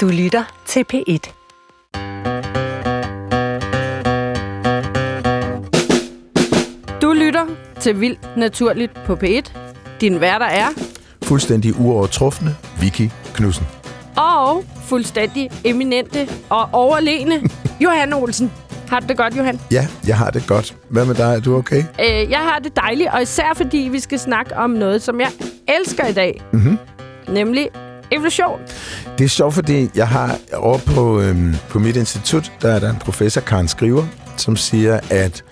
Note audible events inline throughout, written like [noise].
Du lytter til P1. Du lytter til Vildt Naturligt på P1. Din værter er, Fuldstændig uovertrufne Vicky Knudsen. og fuldstændig eminente og overlegne [laughs] Johan Olsen. Har du det godt, Johan? Ja, jeg har det godt. Hvad med dig? Er du okay? Øh, jeg har det dejligt, og især fordi vi skal snakke om noget, som jeg elsker i dag. Mhm. Nemlig evolution. Det er sjovt, fordi jeg har over på, øhm, på mit institut, der er der en professor, Karen Skriver, som siger, at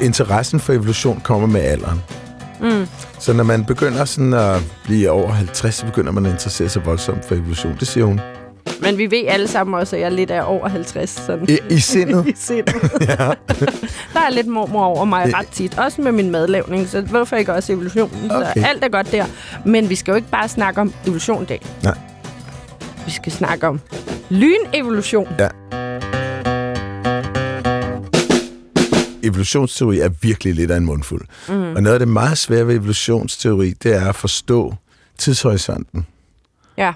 interessen for evolution kommer med alderen. Mm. Så når man begynder sådan at blive over 50, så begynder man at interessere sig voldsomt for evolution. Det siger hun. Men vi ved alle sammen også, at jeg lidt er over 50. Sådan. I, i sindet. [laughs] I sindet. [laughs] ja. Der er lidt mormor over mig Det- ret tit. Også med min madlavning, så hvorfor ikke også evolutionen? Okay. Så alt er godt der. Men vi skal jo ikke bare snakke om evolution i dag. Nej. Vi skal snakke om lynevolution. Ja. Evolutionsteori er virkelig lidt af en mundfuld. Mm. Og noget af det meget svære ved evolutionsteori, det er at forstå tidshorisonten. Ja.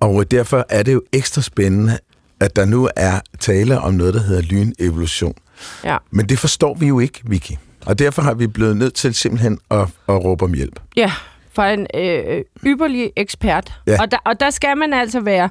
Og derfor er det jo ekstra spændende, at der nu er tale om noget, der hedder lynevolution. Ja. Men det forstår vi jo ikke, Vicky. Og derfor har vi blevet nødt til simpelthen at, at råbe om hjælp. Ja, for en øh, ypperlig ekspert. Ja. Og, der, og der skal man altså være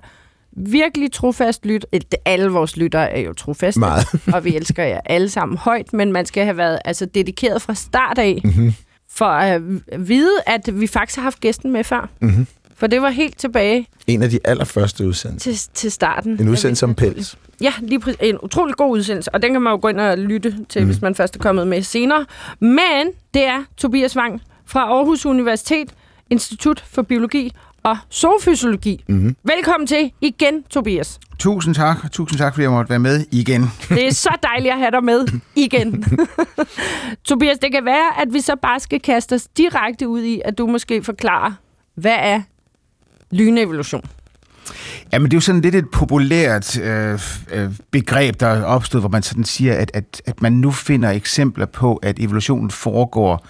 virkelig trofast lyt. Øh, Alle vores lyttere er jo trofaste, Meget. [laughs] og vi elsker jer alle sammen højt, men man skal have været altså, dedikeret fra start af, Mhm. mm-hmm. for at vide, at vi faktisk har haft gæsten med før. Mhm. For det var helt tilbage En af de allerførste udsendelser. til, til starten. En udsendelse om pels. Ja, lige præcis. En utrolig god udsendelse, og den kan man jo gå ind og lytte til, mm. hvis man først er kommet med senere. Men det er Tobias Wang fra Aarhus Universitet, Institut for Biologi og Zoofysiologi. Mm-hmm. Velkommen til igen, Tobias. Tusind tak. Tusind tak, fordi jeg måtte være med igen. Det er så dejligt at have dig med igen. [laughs] Tobias, det kan være, at vi så bare skal kaste os direkte ud i, at du måske forklarer, hvad er lynevolution? Jamen, det er jo sådan lidt et populært øh, øh, begreb, der er opstået, hvor man sådan siger, at, at, at man nu finder eksempler på, at evolutionen foregår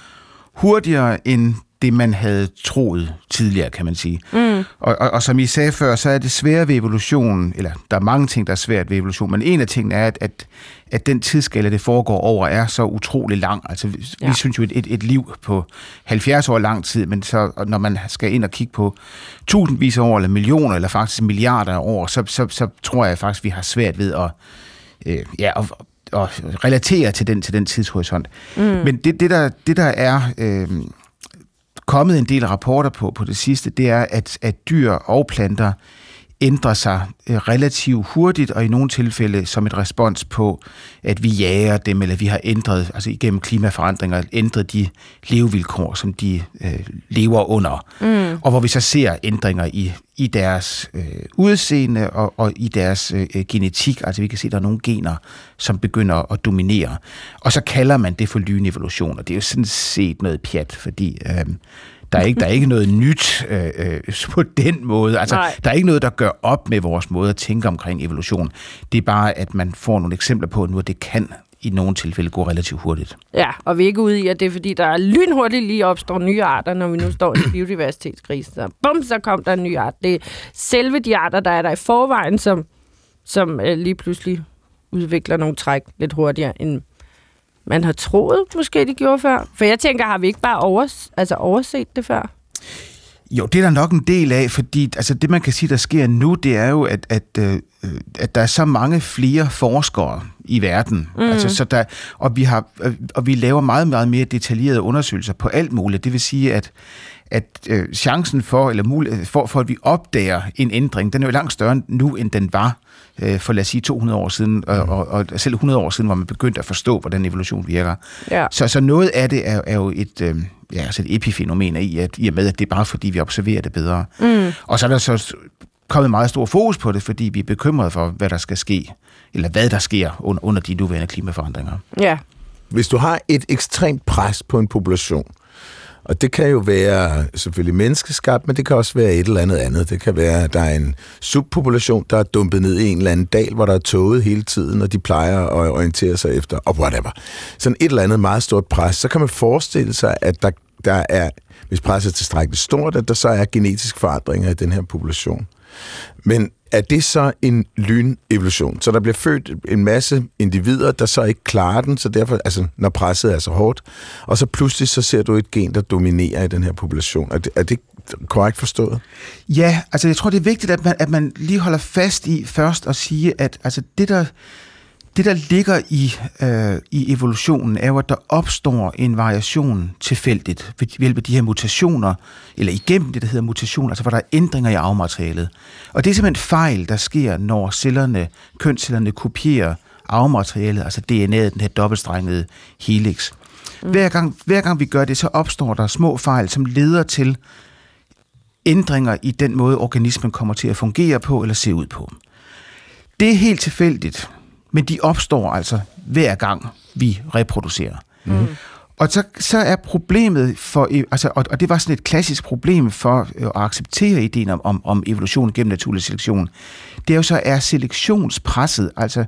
hurtigere end det, man havde troet tidligere, kan man sige. Mm. Og, og, og som I sagde før, så er det svære ved evolutionen, eller der er mange ting, der er svært ved evolution, men en af tingene er, at, at, at den tidsskala, det foregår over, er så utrolig lang. Altså, vi, Ja. synes jo, et, et, et liv på 70 år lang tid, men så, og når man skal ind og kigge på tusindvis af år, eller millioner, eller faktisk milliarder af år, så, så, så tror jeg faktisk, vi har svært ved at, øh, ja, at, at relatere til den, til den tidshorisont. Mm. Men det, det, der, det, der er... Øh, kommet en del rapporter på på det sidste, det er, at, at dyr og planter ændrer sig øh, relativt hurtigt, og i nogle tilfælde som et respons på, at vi jager dem, eller vi har ændret, altså igennem klimaforandringer, ændret de levevilkår, som de øh, lever under. Mm. Og hvor vi så ser ændringer i, i deres øh, udseende og, og i deres øh, genetik. Altså vi kan se, at der er nogle gener, som begynder at dominere. Og så kalder man det for lynevolution, og det er jo sådan set noget pjat, fordi... Øh, der er ikke, der er ikke noget nyt øh, øh, på den måde. Altså, Nej. der er ikke noget, der gør op med vores måde at tænke omkring evolution. Det er bare, at man får nogle eksempler på nu, at det kan i nogle tilfælde gå relativt hurtigt. Ja, og vi er ikke ude i, at det er fordi, der er lynhurtigt lige opstår nye arter, når vi nu står i en biodiversitetskrise. Så bum, så kom der en ny art. Det er selve de arter, der er der i forvejen, som, som øh, lige pludselig udvikler nogle træk lidt hurtigere, end man har troet, måske de gjorde før. For jeg tænker, har vi ikke bare overs, altså overset det før? Jo, det er der nok en del af, fordi altså, det, man kan sige, der sker nu, det er jo, at, at, øh, at der er så mange flere forskere i verden. Mm. Altså, så der, og, vi har, øh, og vi laver meget, meget mere detaljerede undersøgelser på alt muligt. Det vil sige, at at øh, chancen for, eller mulighed for, for, at vi opdager en ændring, den er jo langt større nu, end den var øh, for lad os sige 200 år siden, og, og, og selv 100 år siden, hvor man begyndte at forstå, hvordan evolution virker. Ja. Så, så noget af det er, er jo et, øh, ja, altså et epifænomen i, at, i og med, at det er bare fordi, vi observerer det bedre. Mm. Og så er der så kommet meget stor fokus på det, fordi vi er bekymrede for, hvad der skal ske, eller hvad der sker under, under de nuværende klimaforandringer. Ja, Hvis du har et ekstremt pres på en population, og det kan jo være selvfølgelig menneskeskabt, men det kan også være et eller andet andet. Det kan være, at der er en subpopulation, der er dumpet ned i en eller anden dal, hvor der er toget hele tiden, og de plejer at orientere sig efter, og whatever. Sådan et eller andet meget stort pres. Så kan man forestille sig, at der der er, hvis presset er tilstrækkeligt stort, at der så er genetisk forandringer i den her population. Men er det så en lynevolution? Så der bliver født en masse individer, der så ikke klarer den, så derfor, altså når presset er så hårdt, og så pludselig så ser du et gen, der dominerer i den her population. Er det, er det korrekt forstået? Ja, altså jeg tror, det er vigtigt, at man, at man lige holder fast i først at sige, at altså det, der, det, der ligger i, øh, i evolutionen, er jo, at der opstår en variation tilfældigt ved hjælp af de her mutationer, eller igennem det, der hedder mutationer, altså hvor der er ændringer i arvematerialet. Og det er simpelthen fejl, der sker, når cellerne, kønscellerne kopierer arvematerialet, altså DNA'et, den her dobbeltstrengede helix. Mm. Hver, gang, hver gang vi gør det, så opstår der små fejl, som leder til ændringer i den måde, organismen kommer til at fungere på eller se ud på. Det er helt tilfældigt, men de opstår altså hver gang, vi reproducerer. Mm. Og så, så er problemet for, altså, og, og det var sådan et klassisk problem for at acceptere ideen om, om, om evolution gennem naturlig selektion, det er jo så er selektionspresset, altså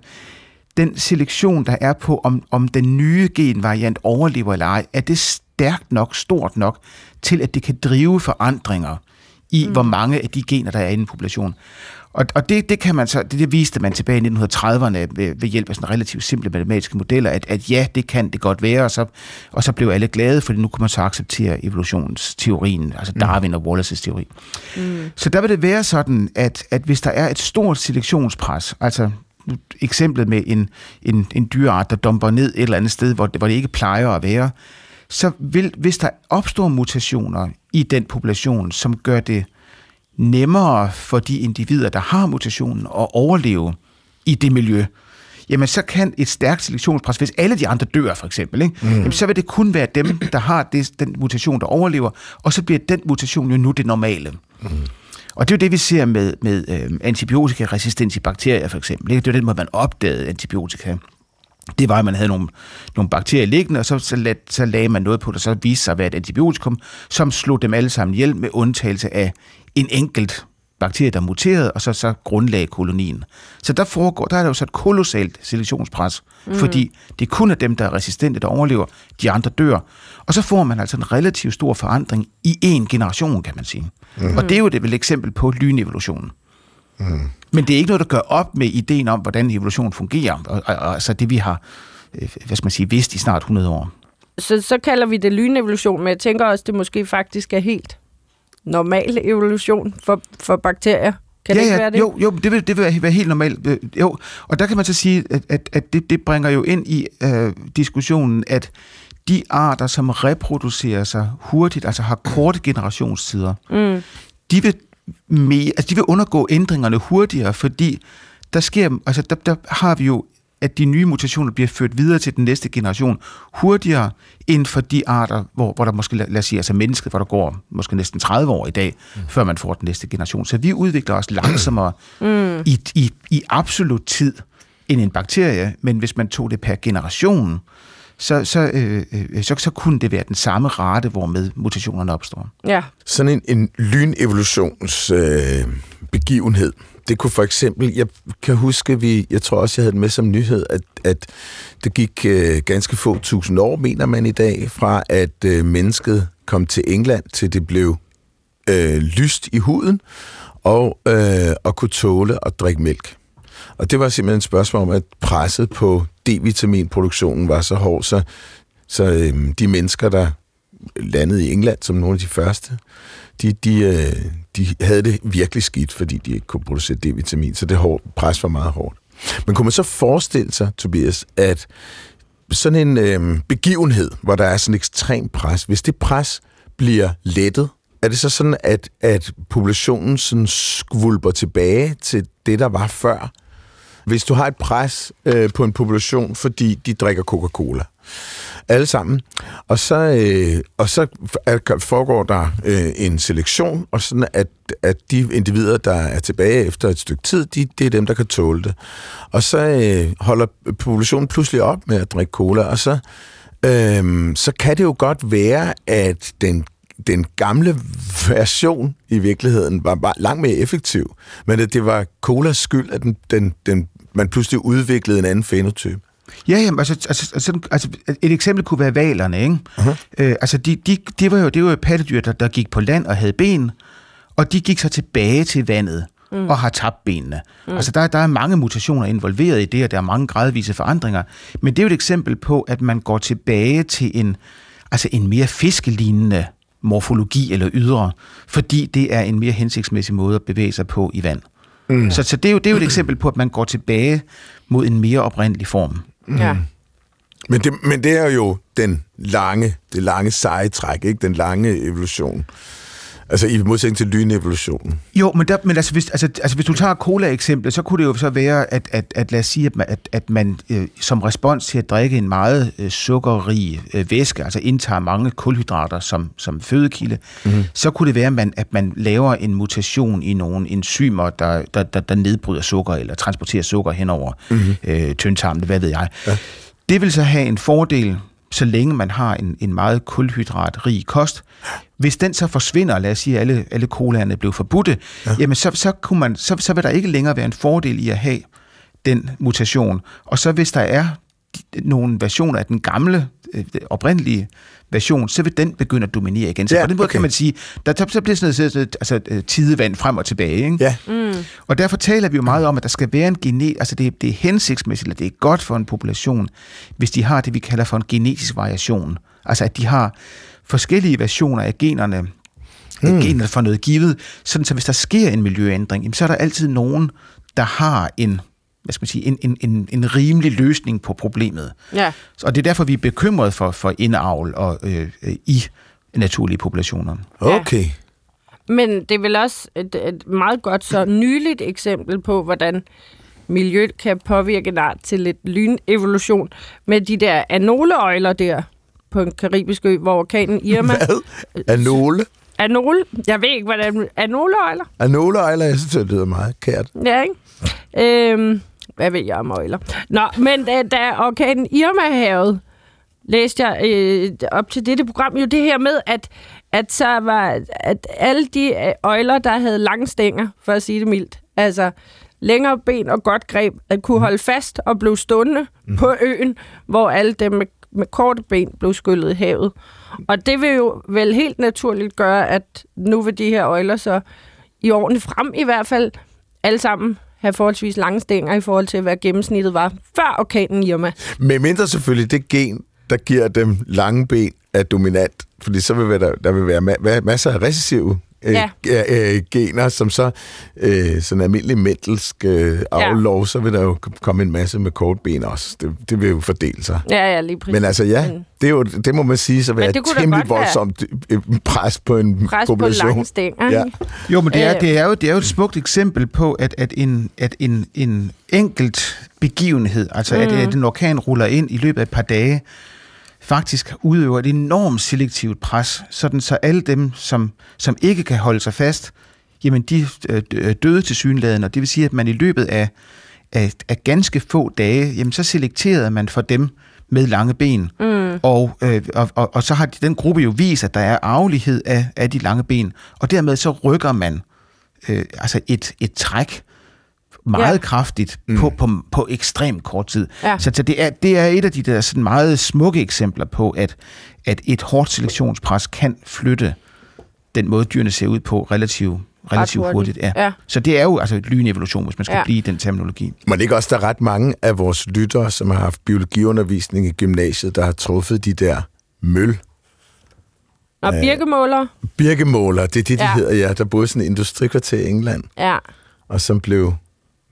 den selektion, der er på, om, om den nye genvariant overlever eller ej, er det stærkt nok, stort nok, til at det kan drive forandringer i, mm. hvor mange af de gener, der er i en population. Og, og det, det kan man så, det, det viste man tilbage i 1930'erne ved, ved hjælp af sådan relativt simple matematiske modeller, at, at ja, det kan det godt være, og så, og så blev alle glade, fordi nu kunne man så acceptere evolutionsteorien, altså mm. Darwin og Wallace's teori. Mm. Så der vil det være sådan, at, at hvis der er et stort selektionspres, altså eksemplet med en, en, en dyreart, der dumper ned et eller andet sted, hvor, hvor det ikke plejer at være, så vil, hvis der opstår mutationer i den population, som gør det nemmere for de individer, der har mutationen, at overleve i det miljø, jamen så kan et stærkt selektionspres, hvis alle de andre dør for eksempel, ikke? Mm. Jamen, så vil det kun være dem, der har det, den mutation, der overlever, og så bliver den mutation jo nu det normale. Mm. Og det er jo det, vi ser med, med øh, antibiotikaresistens i bakterier for eksempel. Ikke? Det er jo den måde, man opdagede antibiotika det var, at man havde nogle, nogle bakterier liggende, og så, så, lag, så lagde man noget på det, så viste sig at være et antibiotikum, som slog dem alle sammen ihjel med undtagelse af en enkelt bakterie, der muterede, og så, så grundlagde kolonien. Så der, foregår, der er der jo så et kolossalt selektionspres, mm. fordi det kun er dem, der er resistente, der overlever, de andre dør. Og så får man altså en relativt stor forandring i en generation, kan man sige. Mm. Og det er jo det vel eksempel på lynevolutionen. Mm. Men det er ikke noget, der gør op med ideen om, hvordan evolution fungerer. Og, og, og altså det, vi har øh, hvad skal man sige, vidst i snart 100 år. Så, så kalder vi det lynevolution, men jeg tænker også, det måske faktisk er helt normal evolution for, for bakterier. Kan ja, det ikke ja, være det? Jo, jo det, vil, det vil være helt normalt. Øh, jo, og der kan man så sige, at, at, at det, det bringer jo ind i øh, diskussionen, at de arter, som reproducerer sig hurtigt, altså har korte generationstider, mm. de vil mere, altså de vil undergå ændringerne hurtigere, fordi der sker, altså der, der har vi jo, at de nye mutationer bliver ført videre til den næste generation hurtigere end for de arter, hvor, hvor der måske, lad os sige, altså mennesket, hvor der går måske næsten 30 år i dag, mm. før man får den næste generation. Så vi udvikler os langsommere [clears throat] mm. i, i, i absolut tid end en bakterie, men hvis man tog det per generation, så, så, øh, øh, så, så kunne det være den samme rate, hvor med mutationerne opstår. Ja. Sådan en, en lynevolutions øh, begivenhed, det kunne for eksempel, jeg kan huske, vi, jeg tror også, jeg havde det med som nyhed, at, at det gik øh, ganske få tusind år, mener man i dag, fra at øh, mennesket kom til England, til det blev øh, lyst i huden, og, øh, og kunne tåle at drikke mælk. Og det var simpelthen et spørgsmål om, at presset på D-vitaminproduktionen var så hård, så, så øhm, de mennesker, der landede i England som nogle af de første, de, de, øh, de havde det virkelig skidt, fordi de ikke kunne producere D-vitamin, så det hård, pres var meget hårdt. Men kunne man så forestille sig, Tobias, at sådan en øh, begivenhed, hvor der er sådan et ekstrem pres, hvis det pres bliver lettet, er det så sådan, at, at populationen sådan skvulper tilbage til det, der var før? Hvis du har et pres øh, på en population, fordi de drikker Coca-Cola, alle sammen, og så, øh, og så foregår der øh, en selektion, og sådan at, at de individer, der er tilbage efter et stykke tid, de, det er dem, der kan tåle det. Og så øh, holder populationen pludselig op med at drikke cola, og så, øh, så kan det jo godt være, at den den gamle version i virkeligheden var bare langt mere effektiv, men at det var colas skyld, at den, den, den man pludselig udviklede en anden fenotype. Ja, jamen, altså, altså, altså, altså, et eksempel kunne være valerne, ikke? Uh-huh. Øh, altså, de, de, de var jo, det var jo pattedyr, der, der gik på land og havde ben, og de gik så tilbage til vandet mm. og har tabt benene. Mm. Altså, der, der er mange mutationer involveret i det, og der er mange gradvise forandringer. Men det er jo et eksempel på, at man går tilbage til en, altså en mere fiskelignende morfologi eller ydre, fordi det er en mere hensigtsmæssig måde at bevæge sig på i vand. Mm. Så, så det, er jo, det er jo et eksempel på, at man går tilbage mod en mere oprindelig form. Ja. Men det, men det er jo den lange, det lange seje træk, ikke? Den lange evolution. Altså i modsætning til lynevolutionen. Jo, men, der, men altså, hvis, altså, altså, hvis du tager cola-eksemplet, så kunne det jo så være, at, at, at lad os sige, at man, at, at man øh, som respons til at drikke en meget øh, sukkerrig øh, væske, altså indtager mange kulhydrater som, som fødekilde, mm-hmm. så kunne det være, at man, at man laver en mutation i nogle enzymer, der, der, der, der nedbryder sukker eller transporterer sukker henover mm-hmm. øh, tyndtarmen, hvad ved jeg. Ja. Det vil så have en fordel så længe man har en, en meget kulhydratrig kost. Hvis den så forsvinder, lad os sige, at alle, alle colaerne blev forbudte, ja. jamen så, så, kunne man, så, så vil der ikke længere være en fordel i at have den mutation. Og så hvis der er nogle versioner af den gamle, øh, oprindelige version, så vil den begynde at dominere igen. Så ja, på den måde okay. kan man sige, der så bliver sådan noget altså, øh, tidevand frem og tilbage. Ikke? Ja. Mm. Og derfor taler vi jo meget om, at der skal være en genet, altså det, det er hensigtsmæssigt, eller det er godt for en population, hvis de har det, vi kalder for en genetisk variation. Altså at de har forskellige versioner af generne, mm. generne for noget givet, sådan så hvis der sker en miljøændring, så er der altid nogen, der har en hvad skal man sige, en, en, en, en rimelig løsning på problemet. Ja. Og det er derfor, vi er bekymret for, for indavl og, øh, i naturlige populationer. Okay. Ja. Men det er vel også et, et meget godt så nyligt eksempel på, hvordan miljøet kan påvirke en art til lidt lynevolution med de der anoleøjler der på en karibisk ø, hvor orkanen Irma... Hvad? Anole? Anole? Jeg ved ikke, hvordan... Anoleøjler? Anoleøjler, jeg synes, det lyder meget kært. Ja, ikke? Øhm, hvad ved jeg om øjler? Nå, men da, da orkanen Irma havet, læste jeg øh, op til dette program jo det her med, at, at, så var, at alle de øh, øjler, der havde lange stænger, for at sige det mildt, altså længere ben og godt greb, at kunne holde fast og blev stående mm. på øen, hvor alle dem med, med korte ben blev skyllet i havet. Og det vil jo vel helt naturligt gøre, at nu vil de her øjler så i årene frem i hvert fald alle sammen have forholdsvis lange stænger i forhold til, hvad gennemsnittet var før orkanen Irma. Med mindre selvfølgelig det gen, der giver dem lange ben, er dominant. Fordi så vil der, der vil være ma- masser af recessive øh, ja. øh, gener, som så øh, sådan almindelig mentalsk øh, aflov, ja. så vil der jo komme en masse med kort ben også. Det, det vil jo fordele sig. Ja, ja, lige præcis. Men altså ja, det, er jo, det må man sige så være et temmelig voldsomt være. Øh, pres på en pres population. på lange stænger. Ja. Jo, men det er, det, er jo, det er jo et smukt eksempel på, at, at, en, at en, en enkelt begivenhed, altså mm. at, at en orkan ruller ind i løbet af et par dage, faktisk udøver et enormt selektivt pres, sådan så alle dem, som, som ikke kan holde sig fast, jamen de øh, øh, døde til synladen, og det vil sige, at man i løbet af, af, af ganske få dage, jamen så selekterede man for dem med lange ben. Mm. Og, øh, og, og, og så har den gruppe jo vist, at der er arvelighed af, af de lange ben, og dermed så rykker man øh, altså et, et træk meget ja. kraftigt mm. på, på, på ekstremt kort tid. Ja. Så, så det, er, det er et af de der sådan meget smukke eksempler på, at, at et hårdt selektionspres kan flytte den måde, dyrene ser ud på relativt relativt hurtigt. hurtigt ja. Ja. Så det er jo altså et lynevolution, hvis man skal ja. blive den terminologi. Men ikke også, der er ret mange af vores lyttere, som har haft biologiundervisning i gymnasiet, der har truffet de der møl og birkemåler? Birkemåler, det er det, de ja. hedder, ja. Der boede sådan en industrikvarter i England. Ja. Og som blev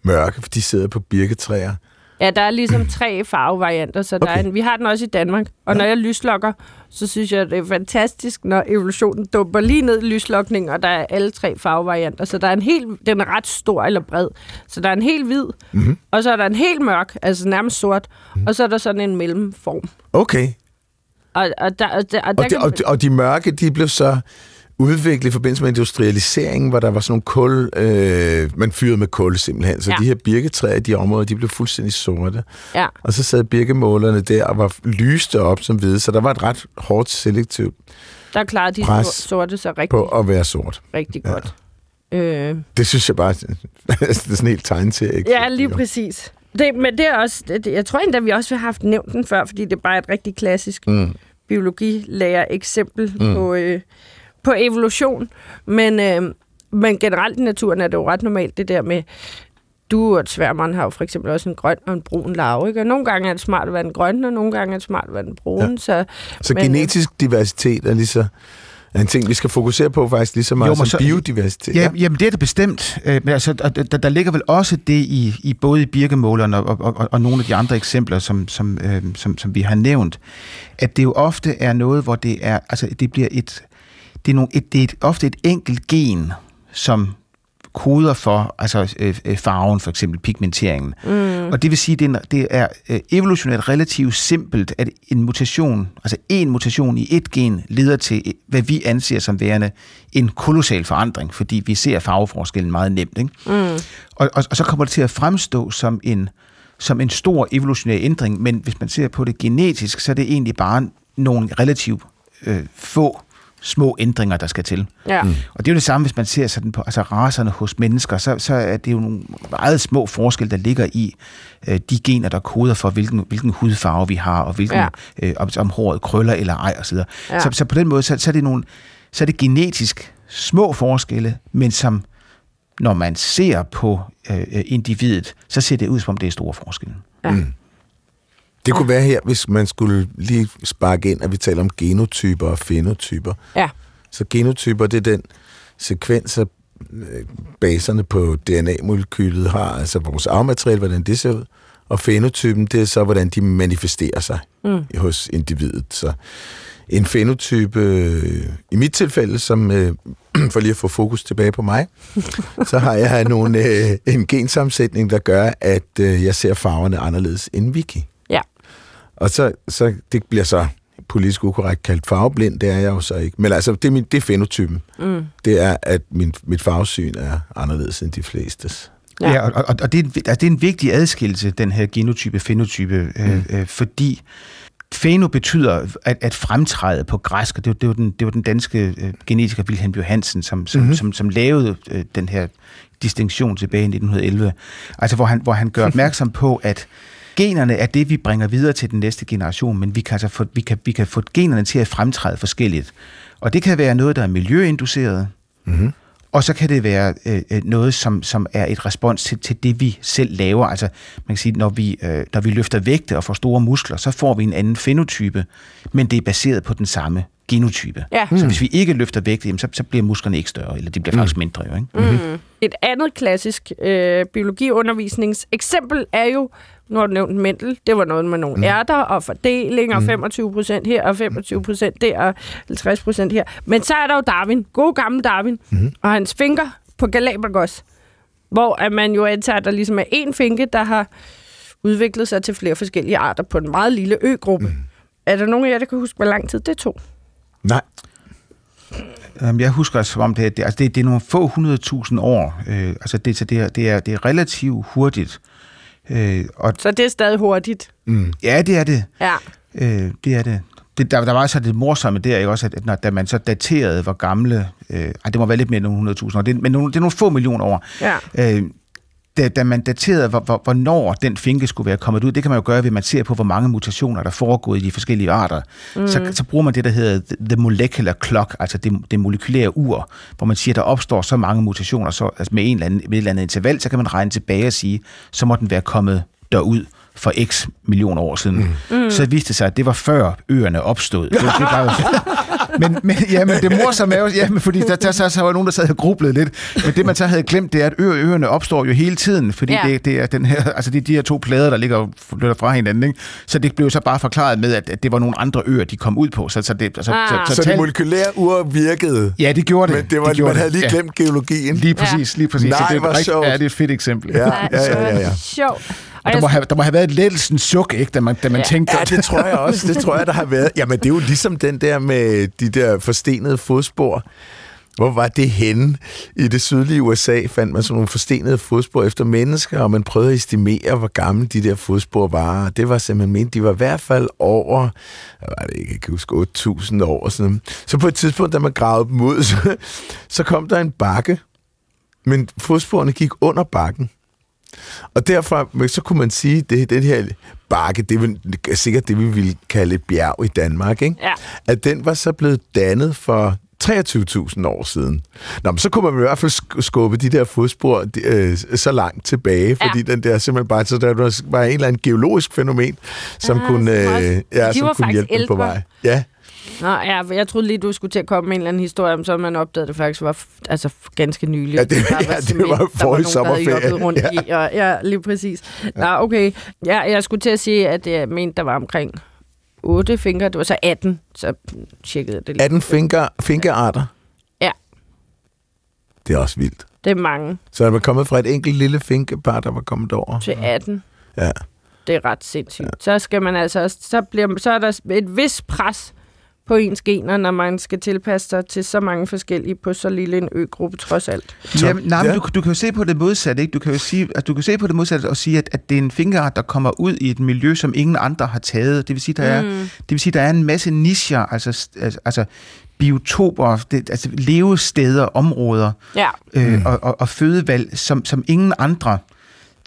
mørke, for de sidder på birketræer. Ja, der er ligesom [clears throat] tre farvevarianter, så okay. der er en, vi har den også i Danmark. Og ja. når jeg lyslokker, så synes jeg, det er fantastisk, når evolutionen dumper lige ned i lyslokningen, og der er alle tre farvevarianter. Så der er en helt, den er ret stor eller bred. Så der er en helt hvid, mm-hmm. og så er der en helt mørk, altså nærmest sort, mm-hmm. og så er der sådan en mellemform. Okay. Og, og, der, og, der, og, og, de, og, de, og de mørke, de blev så udviklet i forbindelse med industrialiseringen, hvor der var sådan nogle kul, øh, man fyrede med kul simpelthen, så ja. de her birketræer i de områder, de blev fuldstændig sorte. Ja. Og så sad birkemålerne der og var lyste op som hvide, så der var et ret hårdt selektivt Der klarede de pres sorte så rigtig, på at være sort. rigtig godt. Ja. Øh. Det synes jeg bare, [laughs] det er sådan helt tegn til. Ja, lige præcis. Det, men det er også, det, jeg tror endda, vi også har haft nævnt den før, fordi det er bare et rigtig klassisk Mm. biologilærer eksempel mm. på, øh, på evolution. Men, øh, men generelt i naturen er det jo ret normalt, det der med, du og sværmeren har jo for eksempel også en grøn og en brun larve, ikke? Og nogle gange er det smart at være den grønne, og nogle gange er det smart at være den brune. Ja. Så, Så Men, øh, genetisk diversitet er lige så er en ting, vi skal fokusere på faktisk lige så meget Jo, som så- biodiversitet. Ja, jamen det er det bestemt. Øh, Men altså, der, der ligger vel også det i, i både i birkemåleren og, og, og, og nogle af de andre eksempler, som, som, øh, som, som vi har nævnt, at det jo ofte er noget, hvor det er, altså det bliver et, det er, nogle, et, det er et, ofte et enkelt gen, som koder for altså øh, øh, farven, for eksempel pigmenteringen. Mm. Og det vil sige, at det er, det er øh, evolutionært relativt simpelt, at en mutation, altså en mutation i et gen, leder til, øh, hvad vi anser som værende en kolossal forandring, fordi vi ser farveforskellen meget nemt. Ikke? Mm. Og, og, og så kommer det til at fremstå som en, som en stor evolutionær ændring, men hvis man ser på det genetisk, så er det egentlig bare nogle relativt øh, få små ændringer, der skal til. ja. Mm. Og det er jo det samme, hvis man ser sådan på altså racerne hos mennesker, så, så er det jo nogle meget små forskelle, der ligger i øh, de gener, der koder for, hvilken, hvilken hudfarve vi har, og hvilken, Ja. øh, om, om håret krøller eller ej osv. Ja. Ja. Så, så på den måde, så, så, er det nogle, så er det genetisk små forskelle, men som når man ser på øh, øh, individet, så ser det ud, som om det er store forskelle. Ja. Mm. Det kunne være her, hvis man skulle lige sparke ind, at vi taler om genotyper og fenotyper. ja. Så genotyper, det er den sekvens af øh, baserne på DNA-molekylet har, altså vores arvemateriale, hvordan det ser ud. Og fenotypen, det er så, hvordan de manifesterer sig mm. hos individet. Så en fenotype, øh, i mit tilfælde, som øh, [clears throat] for lige at få fokus tilbage på mig, så har jeg nogle, øh, en gensammensætning, der gør, at øh, jeg ser farverne anderledes end Vicky. Og så, så det bliver så politisk ukorrekt kaldt farveblind, det er jeg jo så ikke. Men altså, det er, min, det er fenotypen. Mm. Det er, at min, mit farvesyn er anderledes end de flestes. Ja. Ja, ja og, og, og det, er en, altså, det er en vigtig adskillelse, den her genotype-fenotype, mm. øh, øh, fordi feno betyder at, at fremtræde på græsk, og det var, det var, den, det var den danske øh, genetiker Wilhelm Johansen, som, som, mm-hmm. som, som lavede øh, den her distinktion tilbage i 1911. Altså, hvor han, hvor han gør [laughs] opmærksom på, at generne er det, vi bringer videre til den næste generation, men vi kan, altså få, vi kan, vi kan få generne til at fremtræde forskelligt. Og det kan være noget, der er miljøinduceret, mm-hmm. og så kan det være øh, øh, noget, som, som er et respons til, til det, vi selv laver. Altså, man kan sige, når vi, øh, når vi løfter vægte og får store muskler, så får vi en anden fenotype, men det er baseret på den samme genotype. Ja. Så hvis vi ikke løfter vægte, jamen, så, så bliver musklerne ikke større, eller de bliver faktisk mindre. Jo, ikke? Mm. Et andet klassisk øh, biologiundervisningseksempel er jo, nu har du nævnt Mendel, det var noget med nogle mm. ærter og fordeling, og 25 procent her, og 25 procent der, og 50 procent her. Men så er der jo Darwin, god gammel Darwin, mm. og hans finker på Galapagos, hvor at man jo antager, at der ligesom er én finke, der har udviklet sig til flere forskellige arter på en meget lille øgruppe. Mm. Er der nogen af jer, der kan huske, hvor lang tid det tog? Nej. Øhm, Jeg husker, som om det, er- det, altså det, det er nogle få hundredtusind år. Øh, altså det, så det, er, det, er, det er relativt hurtigt. Øh, og Så det er stadig hurtigt. ja, det er det. Ja. Øh, det er det. det der, der var så det morsomme der, ikke også, at, at når, da man så daterede, hvor gamle... Øh, ej, det må være lidt mere end nogle 100.000 år, det, men nogle, det er nogle få millioner år. Ja. Øh, da, da man daterede, hvor, hvor, hvornår den finke skulle være kommet ud, det kan man jo gøre ved, at man ser på, hvor mange mutationer, der foregår i de forskellige arter. Mm. Så, så bruger man det, der hedder the molecular clock, altså det, det molekylære ur, hvor man siger, at der opstår så mange mutationer så, altså med, en eller anden, med et eller andet interval, så kan man regne tilbage og sige, så må den være kommet derud for x millioner år siden. Mm. Så viste det sig, at det var før øerne opstod. Det, det var jo, [laughs] men, men, ja, men det morsomme er jo, ja, men fordi der, der, så, så var nogen, der sad og grublede lidt. Men det, man så havde glemt, det er, at ø, øerne opstår jo hele tiden, fordi Ja. ja. det, det, er den her, altså det er de her to plader, der ligger og flytter fra hinanden. Ikke? Så det blev så bare forklaret med, at, at det var nogle andre øer, de kom ud på. Så, så det, altså, Ah. Så, så tal- det molekylære ur virkede, Ja, det gjorde det. men det var, det gjorde man havde lige glemt geologien. Ja, lige præcis, lige præcis. Nej, så det er, et rigtig- sjovt. ja, det er et fedt eksempel. Ja, ja, ja, ja, ja. [laughs] Sjovt. Og der, jeg må have, der må have været et lettelsens suk, ikke, da man, da man Ja. tænkte, Ja, det tror jeg [laughs] også. Det tror jeg, der har været. Jamen, det er jo ligesom den der med de der forstenede fodspor. Hvor var det henne? I det sydlige USA fandt man sådan nogle forstenede fodspor efter mennesker, og man prøvede at estimere, hvor gamle de der fodspor var. Det var simpelthen ment, de var i hvert fald over, var det, ikke, jeg kan huske, 8.000 år. Sådan. Så på et tidspunkt, da man gravede dem ud, [laughs] så, så kom der en bakke, men fodsporene gik under bakken. Og derfor så kunne man sige, at det, det her bakke, det er sikkert det, vi ville kalde et bjerg i Danmark, ikke? Ja. at den var så blevet dannet for 23.000 år siden. Nå, men så kunne man i hvert fald sk- skubbe de der fodspor øh, så langt tilbage, fordi ja. den der simpelthen bare, så der var en eller anden geologisk fænomen, som Ah, kunne, øh, ja, de som var kunne hjælpe dem på ældre. vej. Ja, Nå, ja, jeg troede lige, du skulle til at komme med en eller anden historie om, så man opdagede, det faktisk var altså, ganske nyligt. Ja, det- Der ja, det var der forrige nogen, der sommerferie. havde jobbet [laughs] rundt i, og, ja, lige præcis. Nå, okay. Ja, jeg skulle til at sige, at jeg mente, der var omkring 8 fingre. Det var så 18, så tjekkede jeg det lige. 18 finger, fingerarter. Ja. Det er også vildt. Det er mange Så er man kommet fra et enkelt lille finkepar, der var kommet over. til 18. Ja. Det er ret sindssygt. Ja. Så skal man altså, også- så, bliver, så er der et vis pres på ens gener, når man skal tilpasse sig til så mange forskellige på så lille en øgruppe trods alt. Jamen, nej, men ja. du, du kan jo se på det modsatte, ikke? Du kan jo sige, at du kan se på det modsatte og sige, at, at det er en fingerart, der kommer ud i et miljø, som ingen andre har taget. Det vil sige, der er, Mm. det vil sige, der er en masse nischer, altså, altså, altså biotoper, det, altså levesteder, områder Ja. øh, og, og, og fødevalg, som, som ingen andre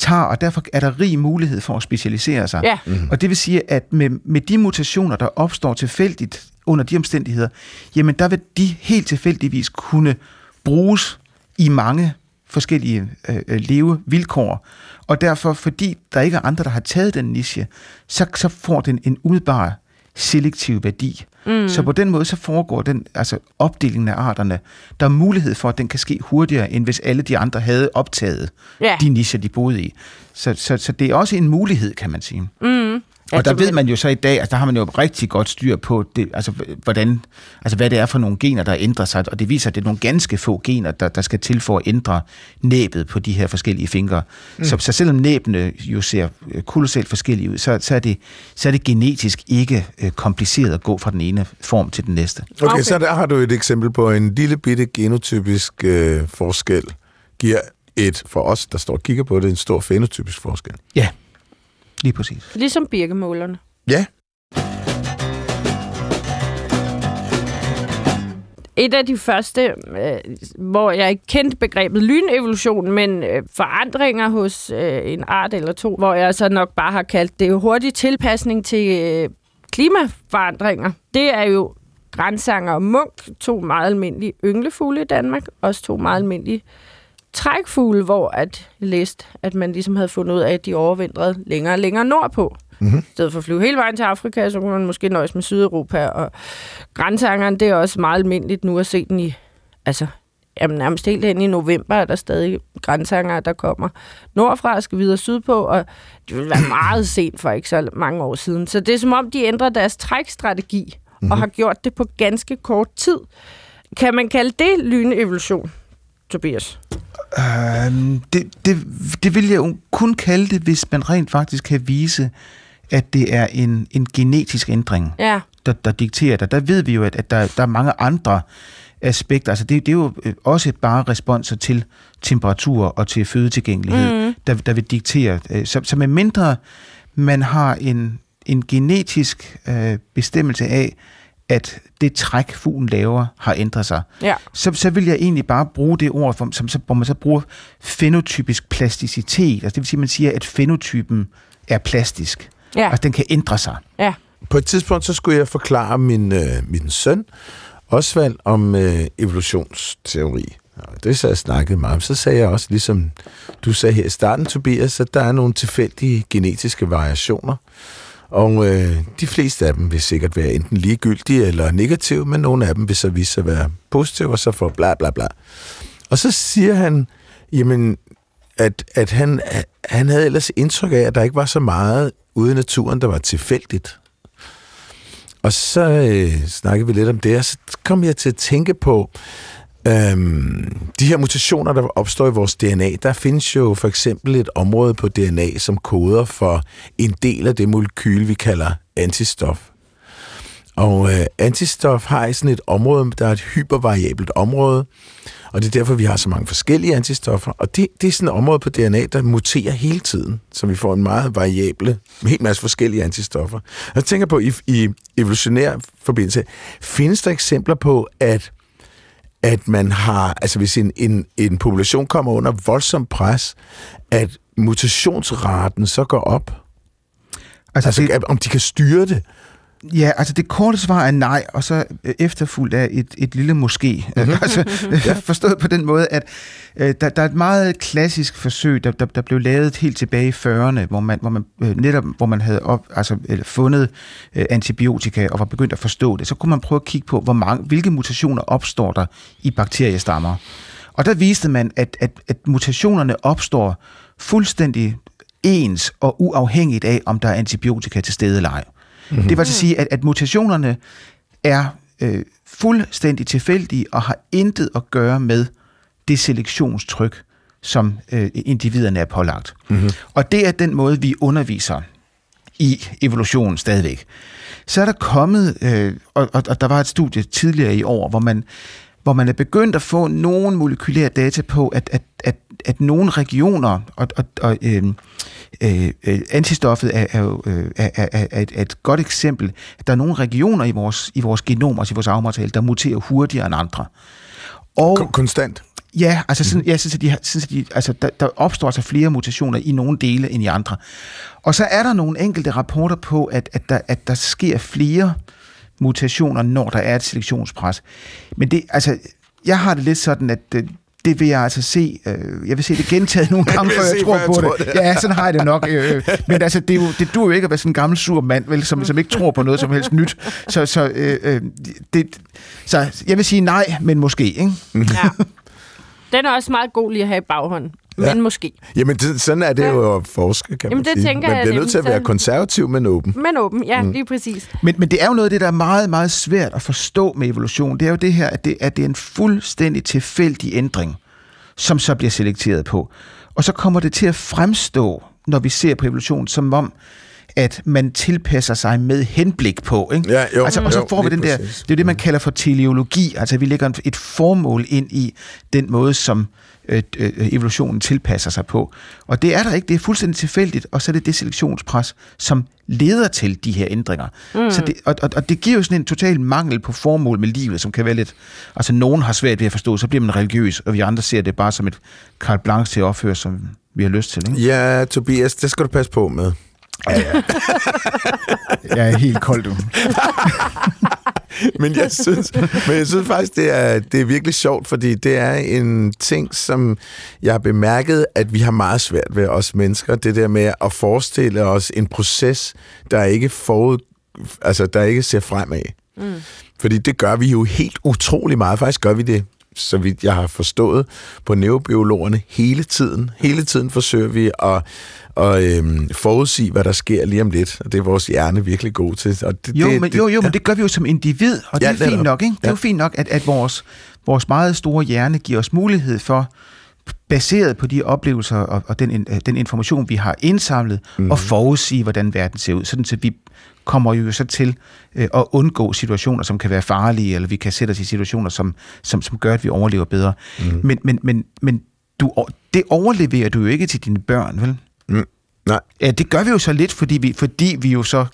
tager, og derfor er der rig mulighed for at specialisere sig. Ja. Mhm. Og det vil sige, at med, med de mutationer, der opstår tilfældigt under de omstændigheder, jamen der vil de helt tilfældigvis kunne bruges i mange forskellige øh, øh, levevilkår. Og derfor, fordi der ikke er andre, der har taget den niche, så, så får den en umiddelbar selektiv værdi. Mm. Så på den måde, så foregår den altså opdelingen af arterne. Der er mulighed for, at den kan ske hurtigere, end hvis alle de andre havde optaget Ja. de nicher, de boede i. Så, så, så det er også en mulighed, kan man sige. Mm. Og der ved man jo så i dag, altså der har man jo rigtig godt styr på, det, altså, hvordan, altså hvad det er for nogle gener, der ændrer sig, og det viser, at det er nogle ganske få gener, der, der skal til for at ændre næbet på de her forskellige fingre. Mm. Så, så selvom næbene jo ser øh, kolossalt forskellige ud, så, så, er, det, så er det genetisk ikke øh, kompliceret at gå fra den ene form til den næste. Okay, okay, så der har du et eksempel på en lille bitte genotypisk øh, forskel, giver et, for os, der står og kigger på det, en stor fenotypisk forskel. Ja, lige præcis. Ligesom birkemålerne. Ja. Et af de første, øh, hvor jeg ikke kendte begrebet lynevolution, men øh, forandringer hos øh, en art eller to, hvor jeg så nok bare har kaldt det hurtig tilpasning til øh, klimaforandringer. Det er jo grænsanger og munk, to meget almindelige ynglefugle i Danmark, også to meget almindelige trækfugle, hvor at jeg læste, at man ligesom havde fundet ud af, at de overvintrede længere og længere nordpå. Mm-hmm. I stedet for at flyve hele vejen til Afrika, så kunne man måske nøjes med Sydeuropa. Og grænsangeren, det er også meget almindeligt nu at se den i, altså, jamen, nærmest helt hen i november, er der stadig grænsanger, der kommer nordfra og skal videre sydpå, og det vil være meget [clears throat] sent for ikke så mange år siden. Så det er som om, de ændrer deres trækstrategi, mm-hmm. og har gjort det på ganske kort tid. Kan man kalde det lynevolution, Tobias? Øhm, det, det, det vil jeg jo kun kalde det, hvis man rent faktisk kan vise, at det er en, en genetisk ændring, Ja, der, der dikterer det. Der ved vi jo, at, at der, der er mange andre aspekter. Altså det, det er jo øh, også bare responser til temperatur og til fødetilgængelighed, Mhm. der, der vil diktere. øh, Så, så med mindre man har en, en genetisk øh, bestemmelse af, at det træk, fuglen laver, har ændret sig, ja. så, så vil jeg egentlig bare bruge det ord, som, som, så- hvor man så bruger fenotypisk plasticitet. Altså det vil sige, at man siger, at fenotypen er plastisk. Ja, Altså den kan ændre sig. ja. På et tidspunkt, så skulle jeg forklare min, øh, min søn, Osvald, om øh, evolutionsteori. Og det så jeg snakket meget om. Så sagde jeg også, ligesom du sagde her i starten, Tobias, at der er nogle tilfældige genetiske variationer. Og øh, de fleste af dem vil sikkert være enten ligegyldige eller negative, men nogle af dem vil så vise sig at være positive, og så får bla bla bla. Og så siger han, jamen, at, at han, han havde ellers indtryk af, at der ikke var så meget ude i naturen, der var tilfældigt. Og så øh, snakkede vi lidt om det, og så kom jeg til at tænke på, øhm, de her mutationer, der opstår i vores DNA. Der findes jo for eksempel et område på DNA, som koder for en del af det molekyl, vi kalder antistof. Og øh, antistof har i sådan et område, der er et hypervariabelt område, og det er derfor, vi har så mange forskellige antistoffer. Og det, det er sådan et område på DNA, der muterer hele tiden, så vi får en meget variable, en hel masse forskellige antistoffer. Og jeg tænker på, i, i evolutionær forbindelse, findes der eksempler på, at at man har, altså hvis en, en, en population kommer under voldsom pres, at mutationsraten så går op? Altså, Altså, det, om de kan styre det? Ja, altså det korte svar er nej, og så øh, efterfulgt af et, et lille måske. Mhm. [laughs] altså, [laughs] forstået på den måde, at øh, der, der er et meget klassisk forsøg, der, der, der blev lavet helt tilbage i 40'erne, hvor man, hvor man øh, netop hvor man havde op, altså, eller fundet øh, antibiotika og var begyndt at forstå det. Så kunne man prøve at kigge på, hvor mange, hvilke mutationer opstår der i bakteriestammer. Og der viste man, at, at, at mutationerne opstår fuldstændig ens og uafhængigt af, om der er antibiotika til stede eller ej. Mm-hmm. Det vil altså sige, at, at mutationerne er øh, fuldstændig tilfældige og har intet at gøre med det selektionstryk, som øh, individerne er pålagt. Mm-hmm. Og det er den måde, vi underviser i evolution stadigvæk. Så er der kommet, øh, og, og, og der var et studie tidligere i år, hvor man, hvor man er begyndt at få nogle molekylære data på, at, at, at, at nogle regioner, og, og, og øh, øh, øh, antistoffet er, er, øh, er, er, er, et, godt eksempel, at der er nogle regioner i vores, i vores genom, altså i vores arvemateriale, der muterer hurtigere end andre. Og, Kon- Konstant? Ja, altså sådan, ja, sådan, så de, sådan, så de, altså, der, der opstår altså flere mutationer i nogle dele end i andre. Og så er der nogle enkelte rapporter på, at, at, der, at der sker flere mutationer, når der er et selektionspres. Men det, altså, jeg har det lidt sådan, at det, det vil jeg altså se, øh, jeg vil se det gentaget nogle [laughs] gange, før jeg se, tror jeg på tror det. det. Ja, sådan har jeg det nok. Øh, [laughs] men altså, det, er jo, det duer jo ikke at være sådan en gammel sur mand, vel, som, som ikke tror på noget som helst nyt. Så, så, øh, øh, det, så jeg vil sige nej, men måske. Ikke? Ja. Den er også meget god lige at have i baghånden. Men Ja. måske. Jamen, det, sådan er det jo at forske, kan Jamen, man det sige. tænker man jeg bliver nødt nemlig, til at være konservativ, men åben. Men åben, ja, mm. lige præcis. Men, men det er jo noget af det, der er meget, meget svært at forstå med evolution. Det er jo det her, at det, at det er en fuldstændig tilfældig ændring, som så bliver selekteret på. Og så kommer det til at fremstå, når vi ser på evolution, som om, at man tilpasser sig med henblik på. Ikke? Ja, jo, altså, og så jo, får vi lige den der, præcis. det er jo det, man kalder for teleologi. Altså, vi lægger et formål ind i den måde, som øh, øh, evolutionen tilpasser sig på. Og det er der ikke. Det er fuldstændig tilfældigt, og så er det det selektionspres, som leder til de her ændringer. Mm. Så det, og, og, og det giver jo sådan en total mangel på formål med livet, som kan være lidt... Altså, nogen har svært ved at forstå, så bliver man religiøs, og vi andre ser det bare som et carte blanche til at opføre, som vi har lyst til. Ikke? Ja, Tobias, det skal du passe på med. [laughs] Jeg er helt kold, du. [laughs] men jeg synes, men jeg synes faktisk, det er, det er virkelig sjovt, fordi det er en ting, som jeg har bemærket, at vi har meget svært ved os mennesker. Det der med at forestille os en proces, der ikke forud, altså der ikke ser fremad. Mm. Fordi det gør vi jo helt utrolig meget. Faktisk gør vi det så vidt jeg har forstået, på neurobiologerne hele tiden. Hele tiden forsøger vi at, at øhm, forudsige, hvad der sker lige om lidt. Og det er vores hjerne virkelig god til. Og det, Jo, det, men, jo, jo, men det gør vi jo som individ, og det Ja, er fint nok, ikke? Det er Ja. jo fint nok, at, at vores, vores meget store hjerne giver os mulighed for, baseret på de oplevelser og, og den, den information, vi har indsamlet, mm. og forudsige, hvordan verden ser ud. Sådan, så vi kommer jo så til øh, at undgå situationer, som kan være farlige, eller vi kan sætte os i situationer, som, som, som gør, at vi overlever bedre. Mm. Men, men, men, men du, det overleverer du jo ikke til dine børn, vel? Mm, nej. Ja, det gør vi jo så lidt, fordi vi, fordi vi jo så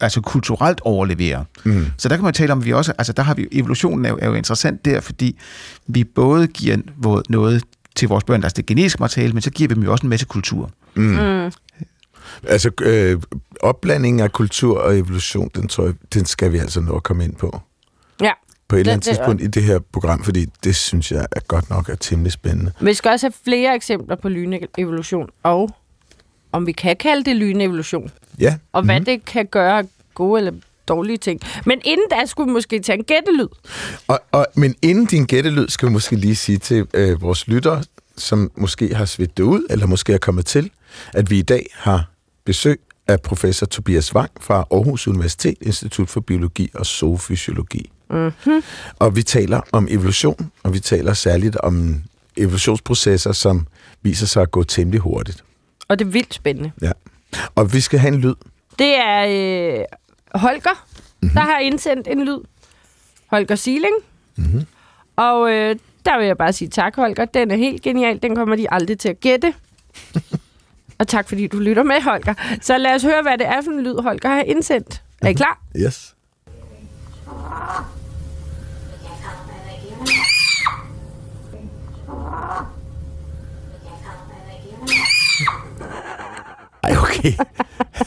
altså kulturelt overleverer. Mm. Så der kan man tale om, at vi også, altså der har vi, evolutionen er jo, er jo interessant der, fordi vi både giver noget til vores børn, der er det genetiske materiale, men så giver vi dem jo også en masse kultur. Altså, øh, opblandingen af kultur og evolution, den tror jeg, den skal vi altså nå at komme ind på. Ja. På et eller Det- andet det- tidspunkt i det her program, fordi det synes jeg er godt nok er temmelig spændende. Men vi skal også have flere eksempler på lynevolution, og om vi kan kalde det lynevolution, Ja, og hvad det kan gøre gode eller dårlige ting. Men inden da skulle vi måske tage en gættelyd. og, og, men inden din gættelyd, skal vi måske lige sige til øh, vores lyttere, som måske har svedt det ud, eller måske er kommet til, at vi i dag har besøg af professor Tobias Wang fra Aarhus Universitet, Institut for Biologi og Zoofysiologi. Mm-hmm. Og vi taler om evolution, og vi taler særligt om evolutionsprocesser, som viser sig at gå temmelig hurtigt. Og det er vildt spændende. Ja. Og vi skal have en lyd. Det er øh, Holger, mm-hmm. der har indsendt en lyd. Holger Siling. Mm-hmm. Og øh, der vil jeg bare sige tak, Holger. Den er helt genial. Den kommer de aldrig til at gætte. [laughs] og tak, fordi du lytter med, Holger. Så lad os høre, hvad det er for en lyd, Holger har indsendt. Er I klar? Yes. Ej, okay.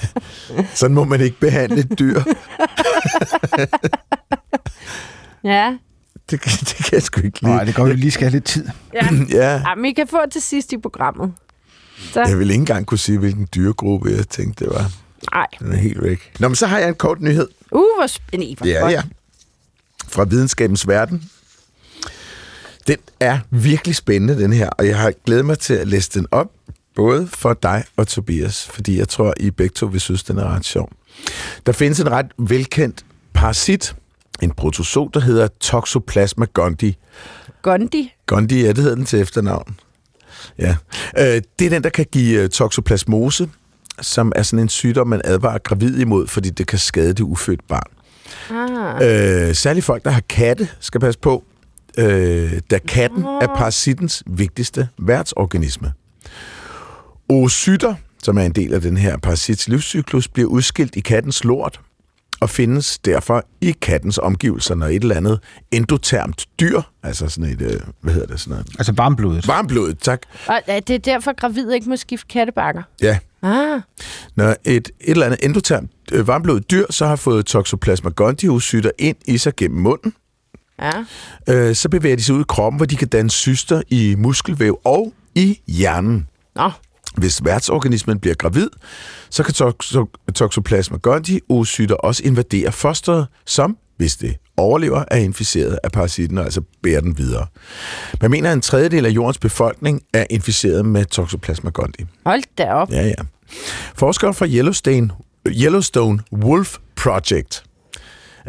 [laughs] Sådan må man ikke behandle et dyr. [laughs] Ja. Det, kan- det kan jeg sgu ikke lide. Nej, det går jo lige skal have lidt tid. ja. [clears throat] Ja, ja men I kan få det til sidst i programmet. Så, jeg vil ikke engang kunne sige, hvilken dyregruppe jeg tænkte, det var. nej. Den er helt væk. Nå, men så har jeg en kort nyhed. Uh, hvor spændende. Ja, ja. Fra videnskabens verden. Den er virkelig spændende, den her, og jeg har glædet mig til at læse den op, både for dig og Tobias, fordi jeg tror, I begge to vil synes, den er ret sjov. Der findes en ret velkendt parasit, en protozoo, der hedder Toxoplasma gondii. Gondi. Gondii, ja, det hedder den til efternavn. Ja. Øh, det er den, der kan give øh, toxoplasmose, som er sådan en sygdom, man advarer gravid imod, fordi det kan skade det ufødte barn. Ah. Øh, særligt folk, der har katte, skal passe på, øh, da katten er parasittens vigtigste værtsorganisme. Oocytter, som er en del af den her parasits livscyklus, bliver udskilt i kattens lort og findes derfor i kattens omgivelser, når et eller andet endotermt dyr, altså sådan et, øh, hvad hedder det, sådan noget, Altså varmblodet. varmblodet, tak, Og er det er derfor, gravide ikke må skifte kattebakker? ja, Ah. Når et, et eller andet endotermt øh, varmblodet dyr så har fået Toxoplasma gondii ind i sig gennem munden, Ja. øh, så bevæger de sig ud i kroppen, hvor de kan danne cyster i muskelvæv og i hjernen. Nå. Hvis værtsorganismen bliver gravid, så kan toxo- Toxoplasma gondii også invadere fosteret, som, hvis det overlever, er inficeret af parasitten og altså bærer den videre. Man mener, at en tredjedel af jordens befolkning er inficeret med Toxoplasma gondii. Hold da op. Ja, ja. Forskere fra Yellowstone, Yellowstone Wolf Project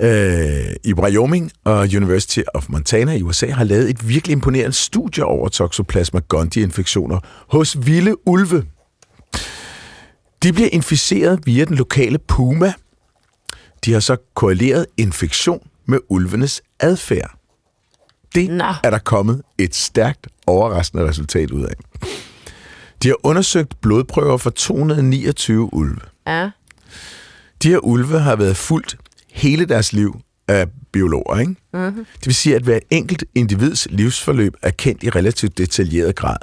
øh, i Wyoming og University of Montana i USA har lavet et virkelig imponerende studie over Toxoplasma gondii-infektioner hos vilde ulve. De bliver inficeret via den lokale puma. De har så korreleret infektion med ulvenes adfærd. Det Nå. er der kommet et stærkt overraskende resultat ud af. De har undersøgt blodprøver for 229 ulve. Ja. De her ulve har været fuldt hele deres liv af biologer, ikke? Mm-hmm. Det vil sige, at hver enkelt individs livsforløb er kendt i relativt detaljeret grad.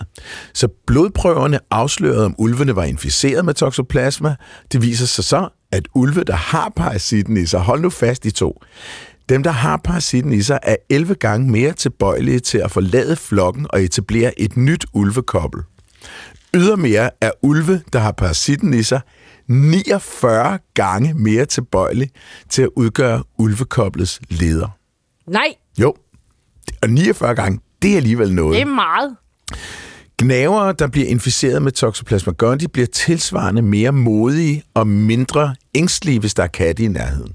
Så blodprøverne afslørede, om ulvene var inficeret med toxoplasma. Det viser sig så, at ulve, der har parasitten i sig, hold nu fast i to, dem, der har parasitten i sig, er 11 gange mere tilbøjelige til at forlade flokken og etablere et nyt ulvekobbel. Ydermere er ulve, der har parasitten i sig, 49 gange mere tilbøjelig til at udgøre ulvekoblets leder. Nej, Jo, og 49 gange, det er alligevel noget. det er meget. Gnavere, der bliver inficeret med Toxoplasma gondii, bliver tilsvarende mere modige og mindre ængstlige, hvis der er katte i nærheden.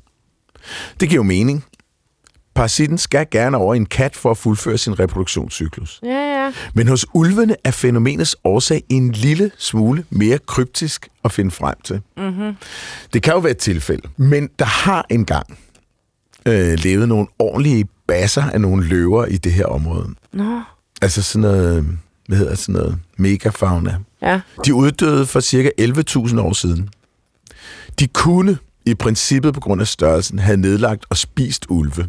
Det giver jo mening. Parasitten skal gerne over i en kat for at fuldføre sin reproduktionscyklus. Ja, ja. Men hos ulvene er fænomenets årsag en lille smule mere kryptisk at finde frem til. Mm-hmm. Det kan jo være et tilfælde, men der har engang øh, levet nogle ordentlige basser af nogle løver i det her område. Nå. Altså sådan noget, hvad hedder sådan noget, megafauna. Ja. De uddøde for cirka 11.000 år siden. De kunne i princippet på grund af størrelsen have nedlagt og spist ulve.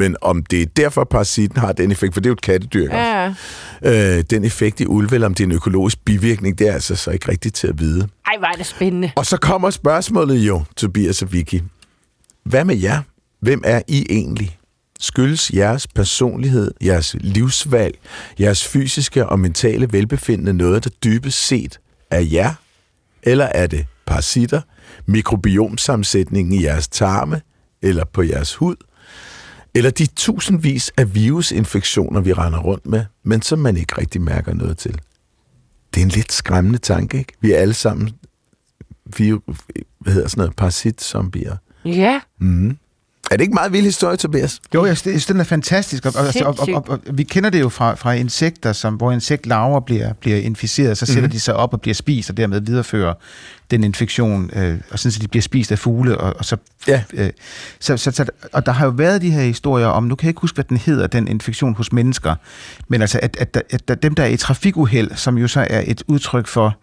Men om det er derfor, parasitten har den effekt, for det er jo et kattedyr, ikke også? Ja. øh, den effekt i ulve, eller om det er en økologisk bivirkning, det er altså så ikke rigtigt til at vide. Ej, hvor er det spændende. Og så kommer spørgsmålet jo, Tobias og Vicky. Hvad med jer? Hvem er I egentlig? Skyldes jeres personlighed, jeres livsvalg, jeres fysiske og mentale velbefindende noget, der dybest set er jer? Eller er det parasitter, mikrobiomsammensætningen i jeres tarme, eller på jeres hud? Eller de tusindvis af virusinfektioner, vi render rundt med, men som man ikke rigtig mærker noget til? Det er en lidt skræmmende tanke, ikke? Vi er alle sammen vi, hvad hedder sådan noget, parasit-zombier. Ja. Mm. Er det ikke meget vild historie, Tobias? Jo, jeg synes, den er fantastisk, og, og, og, og, og, og vi kender det jo fra, fra insekter, som, hvor insektlarver bliver, bliver inficeret, så sætter mm. de sig op og bliver spist, og dermed viderefører den infektion, øh, og sådan, så de bliver spist af fugle, og, og så, Ja. øh, så, så, så, og der har jo været de her historier om, nu kan jeg ikke huske, hvad den hedder, den infektion hos mennesker, men altså, at, at, at, at dem, der er i trafikuheld, som jo så er et udtryk for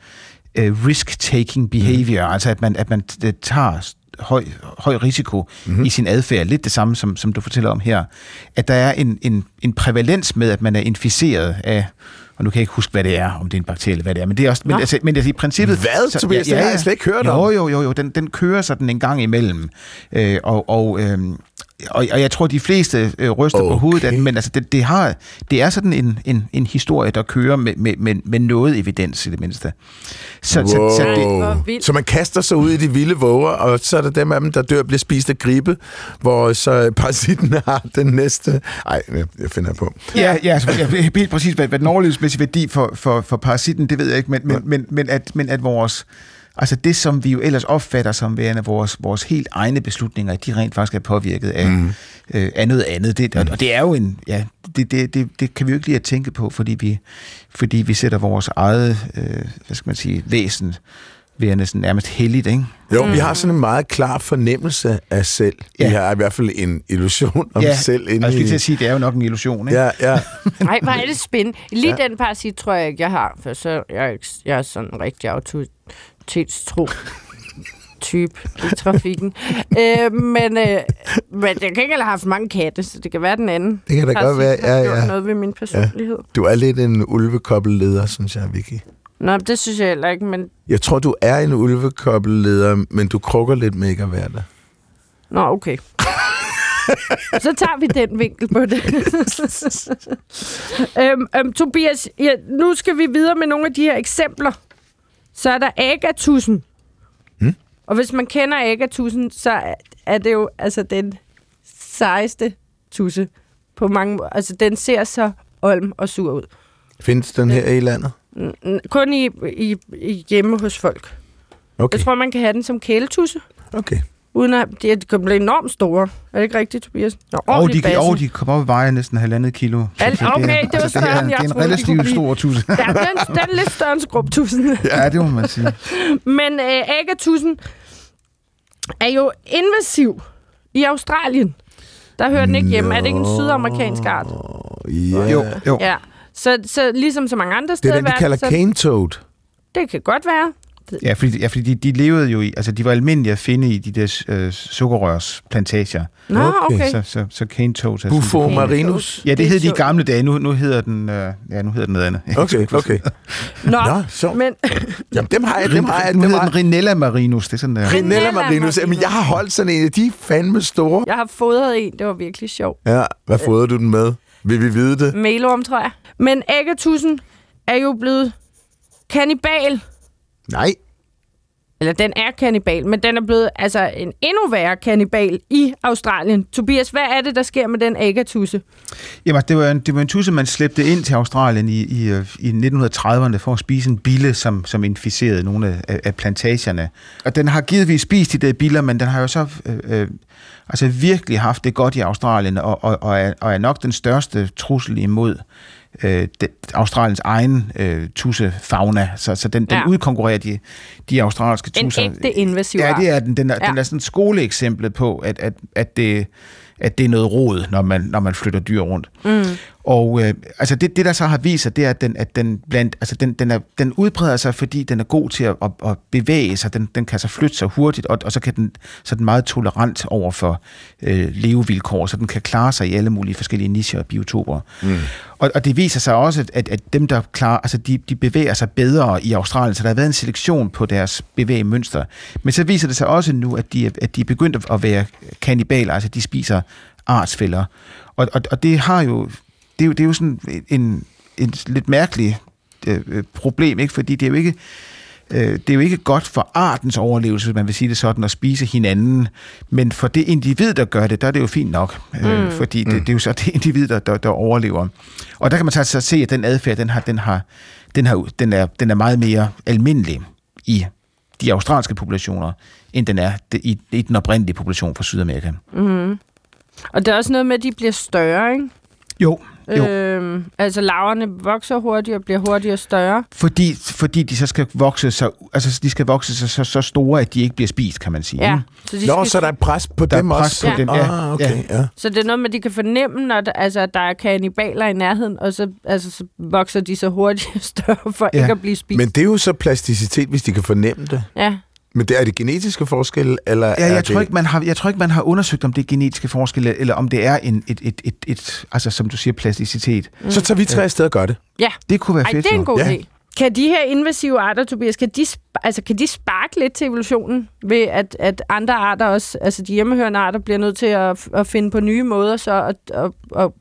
øh, risk-taking behavior, mm. altså at man, at man t- tager høj, høj risiko mm-hmm. i sin adfærd, lidt det samme, som, som du fortæller om her, at der er en, en, en prævalens med, at man er inficeret af og nu kan jeg ikke huske, hvad det er, om det er en bakterie eller hvad det er, men det er også, men, altså, men altså, i princippet... Hvad, Tobias? Det har jeg slet ikke hørt jo, om. Jo, jo, jo, den, den kører sådan en gang imellem, øh, og, og, øh, og, og jeg tror, de fleste øh, ryster okay. på hovedet af den, men altså, det, det, har, det er sådan en, en, en historie, der kører med, med, med, med noget evidens i det mindste. Så, Wow. så, så det. Så man kaster sig ud i de vilde våger, og så er der dem af dem, der dør bliver spist af gribe, hvor så parasitten [laughs] har den næste... Ej, jeg, jeg finder på. Ja, ja altså, jeg, helt præcis, hvad, hvad den overlevelsesmæssige værdi for, for, for parasitten, det ved jeg ikke, men, men, men, men, at, men at vores... Altså det, som vi jo ellers opfatter som værende vores, vores helt egne beslutninger, de rent faktisk er påvirket af, mm. øh, af noget andet. Det, og, og det er jo en... Ja, det, det, det, det kan vi jo ikke lide at tænke på, fordi vi, fordi vi sætter vores eget, øh, hvad skal man sige, væsen værende sådan nærmest heldigt, ikke? Jo, mm. vi har sådan en meget klar fornemmelse af selv. Ja. Ja. Vi har i hvert fald en illusion om ja, selv og jeg inde i... til at sige, det er jo nok en illusion, ikke? Ja, ja. [laughs] Nej, hvor er det spændende. Lige ja. den parasit tror jeg ikke, jeg har, for så jeg er, ikke- jeg er sådan en rigtig autoritetstro type i trafikken. [laughs] øh, men, øh, men jeg kan ikke have haft mange katte, så det kan være den anden. Det kan da godt være. Ja, ja. noget ved min personlighed. Du er lidt en ulvekobbelleder, synes jeg, Vicky. Nå, det synes jeg heller ikke, men... Jeg tror, du er en ulvekobbelleder, men du krukker lidt med ikke at være der. Nå, okay. [laughs] Så tager vi den vinkel på det. [laughs] øhm, øhm, Tobias, ja, nu skal vi videre med nogle af de her eksempler. Så er der Agatussen. Hmm? Og hvis man kender Agatussen, så er- det jo altså den sejeste tusse på mange måder. Altså, den ser så olm og sur ud. Findes den her i landet? Kun i, i, i hjemme hos folk. Okay, Jeg tror, man kan have den som kæletusse. okay. Uden at de, kan blive enormt store. Er det ikke rigtigt, Tobias? Nå, Og de, basse. og de kommer op og vejer næsten halvandet kilo. Al- det er- okay, det var altså, større, er, jeg Det er en det kunne relativt blive. stor tusse. Ja, den, den er lidt større end skrubtusen. [laughs] Ja, det må man sige. [laughs] Men øh, agatussen er jo invasiv i Australien. Der hører den ikke hjemme. Er det ikke en sydamerikansk art? Ja. Jo, jo. Ja. Så, så ligesom så mange andre Det steder er i den, de kalder så cane toad. det kan godt være. Ja, fordi, ja, fordi de, de levede jo i, altså de var almindelige at finde i de der øh, sukkerrørsplantager. Nå, Okay. okay. Så, så, så cane toads er Bufo sådan- marinus. Ja, det, Det hed de i gamle dage. Nu, nu hedder den, øh, ja, nu hedder den noget andet. Okay, okay. Nå, Nå, så. men [laughs] Jamen, dem har jeg, dem har jeg. nu Dem hedder har den Rinella marinus. Det er sådan, øh, Rinella marinus. Jamen, jeg har holdt sådan en af de er fandme store. jeg har fodret en. Det var virkelig sjovt. Ja, hvad fodrer du den med? Vil vi vide det? Melorm, tror jeg. Men agatussen er jo blevet kannibal. Nej. Eller den er kannibal, men den er blevet altså en endnu værre kannibal i Australien. Tobias, hvad er det, der sker med den agatusse? Jamen, det var, en, det var en tusse, man slæbte ind til Australien i, i, øh, i 1930'erne for at spise en bille, som, som inficerede nogle af, af plantagerne. Og den har givetvis spist de der biller, men den har jo så øh, øh, altså virkelig haft det godt i Australien, og, og, og, er, og er nok den største trussel imod øh, det, Australiens egen øh, tussefauna. Så, så den, den Ja. udkonkurrerer de, de australske En tusser. ægte invasiv Ja, det er den. Den er, Ja. den er sådan et skoleeksempel på, at, at, at, det, at det er noget råd, når man, når man flytter dyr rundt. Mm. Og øh, altså det, det, der så har vist sig, det er, at den, at den, blandt, altså den, den, er, den udbreder sig, fordi den er god til at, at, at bevæge sig. Den, den kan så flytte sig hurtigt, og, og så, kan den, så er den meget tolerant over for øh, levevilkår, så den kan klare sig i alle mulige forskellige nicher og biotoper. Mm. Og, og det viser sig også, at, at dem, der klarer, altså de, de bevæger sig bedre i Australien, så der har været en selektion på deres bevægemønster. Men så viser det sig også nu, at de, at de er begyndt at være kannibaler, altså de spiser artsfælder. Og, og, og det har jo, det er jo, det er jo sådan en, en lidt mærkelig øh, øh, problem, ikke? fordi det er jo ikke, øh, det er jo ikke godt for artens overlevelse, hvis man vil sige det sådan, at spise hinanden. Men for det individ, der gør det, der er det jo fint nok. Øh, fordi det, det er jo så [laughs] det individ, der, der, der overlever. Og der kan man så altså se, at den adfærd, den, har, den, har, den, har, den, er, den er meget mere almindelig i de australske populationer, end den er i, i den oprindelige population fra Sydamerika. Og det er også noget med, at de bliver større, ikke? Jo, jo. Øhm, altså laverne vokser hurtigere og bliver hurtigere større. Fordi, fordi de så skal vokse så, altså de skal vokse så, så, så store, at de ikke bliver spist, kan man sige. Ja. Så, de Nå, skal, så der er pres på Der er dem pres også? på dem, ja. Ah, okay, ja. så det er noget med, at de kan fornemme, når der, altså, at der er kannibaler i nærheden, og så, altså, så vokser de så hurtigt større for Ja. ikke at blive spist. Men det er jo så plasticitet, hvis de kan fornemme det. Ja. Men det er det genetiske forskelle, eller Ja, er jeg, tror det... ikke, man har, jeg tror ikke, man har undersøgt, om det er genetiske forskelle, eller om det er en, et, et, et, et, altså som du siger, plasticitet. Så tager vi tre afsted og gør det. Ja, Det kunne være Ej, fedt. det er en god Ja. idé. Kan de her invasive arter, Tobias, kan de, altså, kan de sparke lidt til evolutionen ved, at, at andre arter også, altså de hjemmehørende arter, bliver nødt til at, at finde på nye måder så at, at, at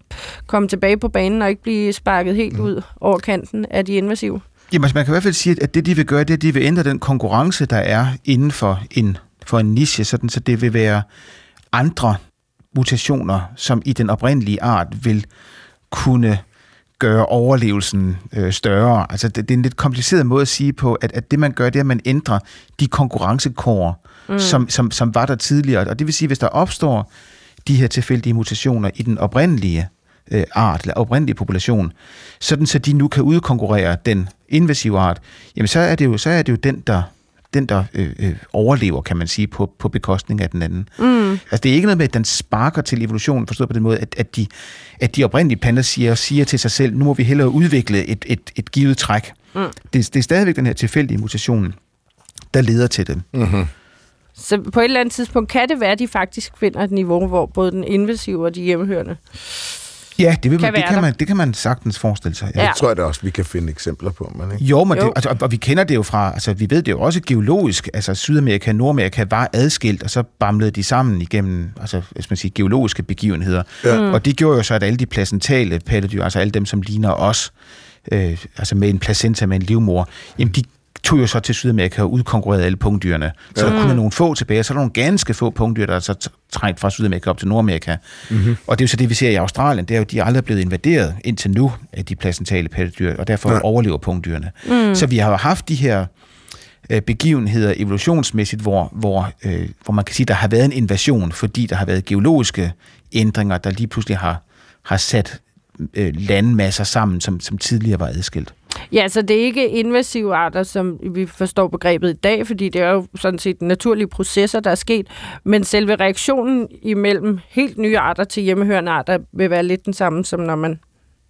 komme tilbage på banen og ikke blive sparket helt ud over kanten af de invasive? Jamen, altså, man kan i hvert fald sige, at det, de vil gøre, det er, at de vil ændre den konkurrence, der er inden for en, for en niche, sådan, så det vil være andre mutationer, som i den oprindelige art vil kunne gøre overlevelsen øh, større. Altså, det, det er en lidt kompliceret måde at sige på, at, at det, man gør, det er, at man ændrer de konkurrencekår, mm. som, som, som var der tidligere. Og det vil sige, hvis der opstår de her tilfældige mutationer i den oprindelige øh, art, eller oprindelige population, sådan så de nu kan udkonkurrere den invasive art, jamen så er det jo, så er det jo den, der den, der øh, øh, overlever, kan man sige, på, på bekostning af den anden. Mm. Altså, det er ikke noget med, at den sparker til evolutionen, forstået på den måde, at, at, de, at de oprindelige planter siger, siger til sig selv, nu må vi hellere udvikle et, et, et givet træk. Mm. Det, det er stadigvæk den her tilfældige mutation, der leder til det. Så på et eller andet tidspunkt kan det være, at de faktisk finder et niveau, hvor både den invasive og de hjemmehørende... Ja, det, vil Kan man, det, være kan der. man, det kan man sagtens forestille sig. Ja. Det tror jeg da også, vi kan finde eksempler på. Men, ikke? Jo, men Jo. Det, altså, og, og vi kender det jo fra, altså vi ved det jo også geologisk, altså Sydamerika og Nordamerika var adskilt, og så bamlede de sammen igennem, altså hvis man siger, geologiske begivenheder. Ja. Og det gjorde jo så, at alle de placentale pattedyr, altså alle dem, som ligner os, øh, altså med en placenta med en livmor, jamen de tog jo så til Sydamerika og udkonkurrerede alle pungdyrene. Så der kun er nogle få tilbage, så er der nogle ganske få pungdyr, der er så trængt fra Sydamerika op til Nordamerika. Mm-hmm. Og det er jo så det, vi ser i Australien, det er jo, de er aldrig blevet invaderet indtil nu af de placentale pattedyr, og derfor Ja. ja. overlever pungdyrene. Mm. Så vi har jo haft de her øh, begivenheder evolutionsmæssigt, hvor, hvor, øh, hvor man kan sige, der har været en invasion, fordi der har været geologiske ændringer, der lige pludselig har, har sat øh, landmasser sammen, som, som tidligere var adskilt. Ja, så det er ikke invasive arter, som vi forstår begrebet i dag, fordi det er jo sådan set naturlige processer, der er sket, men selve reaktionen imellem helt nye arter til hjemmehørende arter vil være lidt den samme, som når man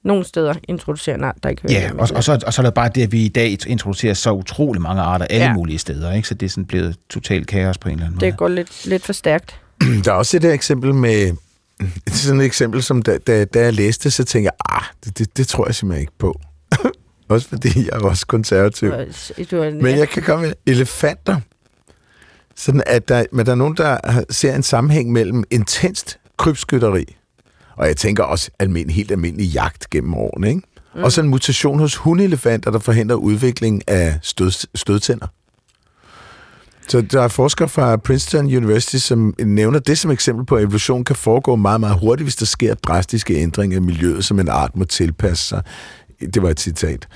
nogle steder introducerer en art, der ikke hører Ja, og, og, så, og så er der bare det, at vi i dag introducerer så utrolig mange arter alle Ja. mulige steder, ikke? så det er sådan blevet totalt kaos på en eller anden måde. Det går lidt, lidt for stærkt. [clears throat] Der er også det der eksempel med... [laughs] Sådan et eksempel, som da, da, da jeg læste, så tænkte jeg, ah, det, det, det tror jeg simpelthen ikke på. Også fordi jeg er også konservativ. Du er, Men jeg kan komme med elefanter. Sådan at der, men der er nogen, der ser en sammenhæng mellem intenst krybskytteri, og jeg tænker også almindelig, helt almindelig jagt gennem årene, ikke? Mm. Og så en mutation hos hundeelefanter, der forhindrer udvikling af stød, stødtænder. Så der er forskere fra Princeton University, som nævner det som eksempel på, at evolution kan foregå meget, meget hurtigt, hvis der sker drastiske ændringer i miljøet, som en art må tilpasse sig. Det var et citat.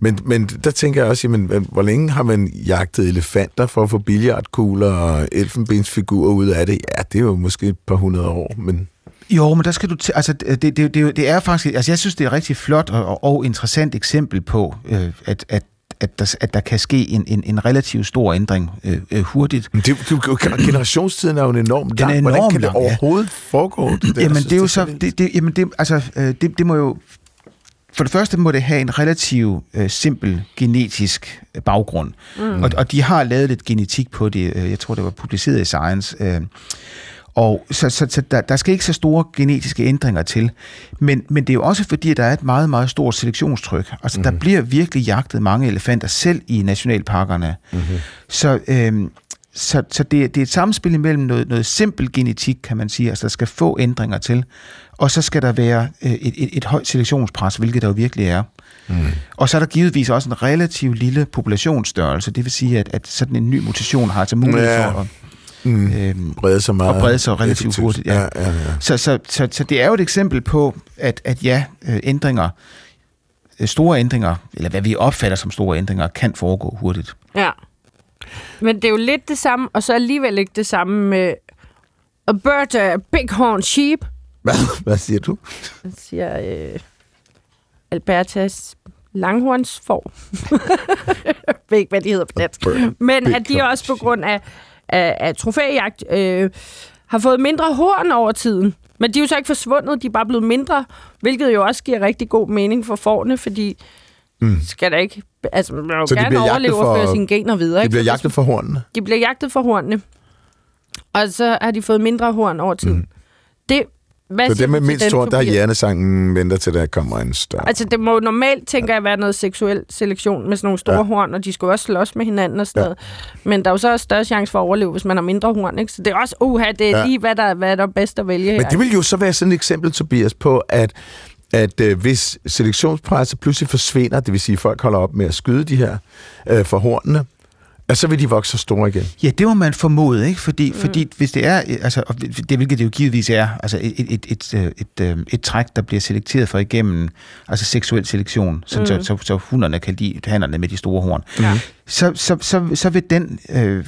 Men, men der tænker jeg også, jamen, hvor længe har man jagtet elefanter for at få billiardkugler og elfenbensfigurer ud af det? Ja, det er jo måske et par hundrede år, men... Jo, men der skal du til, altså det, det, det, det er faktisk, altså jeg synes, det er et rigtig flot og, og interessant eksempel på, øh, at, at at der, at der kan ske en, en, en relativt stor ændring øh, øh, hurtigt. Men det, det, generationstiden er jo en enorm Den er lang. Hvordan enormt kan det lang, ja. overhovedet foregå? Det der? Jamen, Jeg det er jo synes, så, det, det, jamen det, altså, øh, det, det må jo, for det første må det have en relativt øh, simpel genetisk øh, baggrund, mm. og, og de har lavet lidt genetik på det, øh, jeg tror det var publiceret i Science, øh, og så, så, så der, der skal ikke så store genetiske ændringer til. Men, men det er jo også fordi, at der er et meget, meget stort selektionstryk. Altså, mm. der bliver virkelig jagtet mange elefanter, selv i nationalparkerne. Mm-hmm. Så, øhm, så, så det, det er et samspil imellem noget, noget simpel genetik, kan man sige, altså der skal få ændringer til, og så skal der være øh, et, et, et højt selektionspres, hvilket der jo virkelig er. Mm. Og så er der givetvis også en relativt lille populationsstørrelse, det vil sige, at, at sådan en ny mutation har altså mulighed Ja. for at Mm. øhm, brede sig meget og brede sig relativt effektivt. hurtigt, ja. ja, ja, ja. så, så, så, så det er jo et eksempel på, at, at ja, øh, ændringer, øh, store ændringer, eller hvad vi opfatter som store ændringer, kan foregå hurtigt. Ja. Men det er jo lidt det samme, og så alligevel ikke det samme med a bird, a bighorn sheep, Hvad, hvad siger du? siger øh, Albertas langhornsfor. jeg ved ikke, hvad de hedder på dansk. Men at de også på grund af, af, af trofæjagt øh, har fået mindre horn over tiden. Men de er jo så ikke forsvundet, de er bare blevet mindre, hvilket jo også giver rigtig god mening for forne, fordi mm. skal der ikke Altså, man vil jo Så de gerne bliver jagtet overleve for- og føre sine gener videre. De ikke? bliver For jagtet for hornene. De bliver jagtet for hornene. Og så har de fået mindre horn over tid. Mm. Det, hvad. Så dem med mindst horn, der er fobi? hjernesangen venter til, der kommer en større. Altså, det må normalt, tænker jeg, være noget seksuel selektion med sådan nogle store Ja. horn, og de skal jo også slås med hinanden og sådan Ja. noget. Men der er jo så også større chance for at overleve, hvis man har mindre horn, ikke? Så det er også, uha, det er Ja. lige, hvad der, hvad der er bedst at vælge her. Men det vil jo så være sådan et eksempel, Tobias, på, at, at øh, hvis selektionspresset pludselig forsvinder, det vil sige, at folk holder op med at skyde de her øh, for hornene, og så vil de vokse så store igen. Ja, det må man formode, ikke? Fordi, mm. fordi hvis det er, øh, altså, og det, hvilket det jo givetvis er, altså et, et, et, et, øh, et, øh, et træk, der bliver selekteret for igennem, altså seksuel selektion, sådan mm. så, så, så hunderne kan lide hannerne med de store horn, Ja. så, så, så, så vil den øh,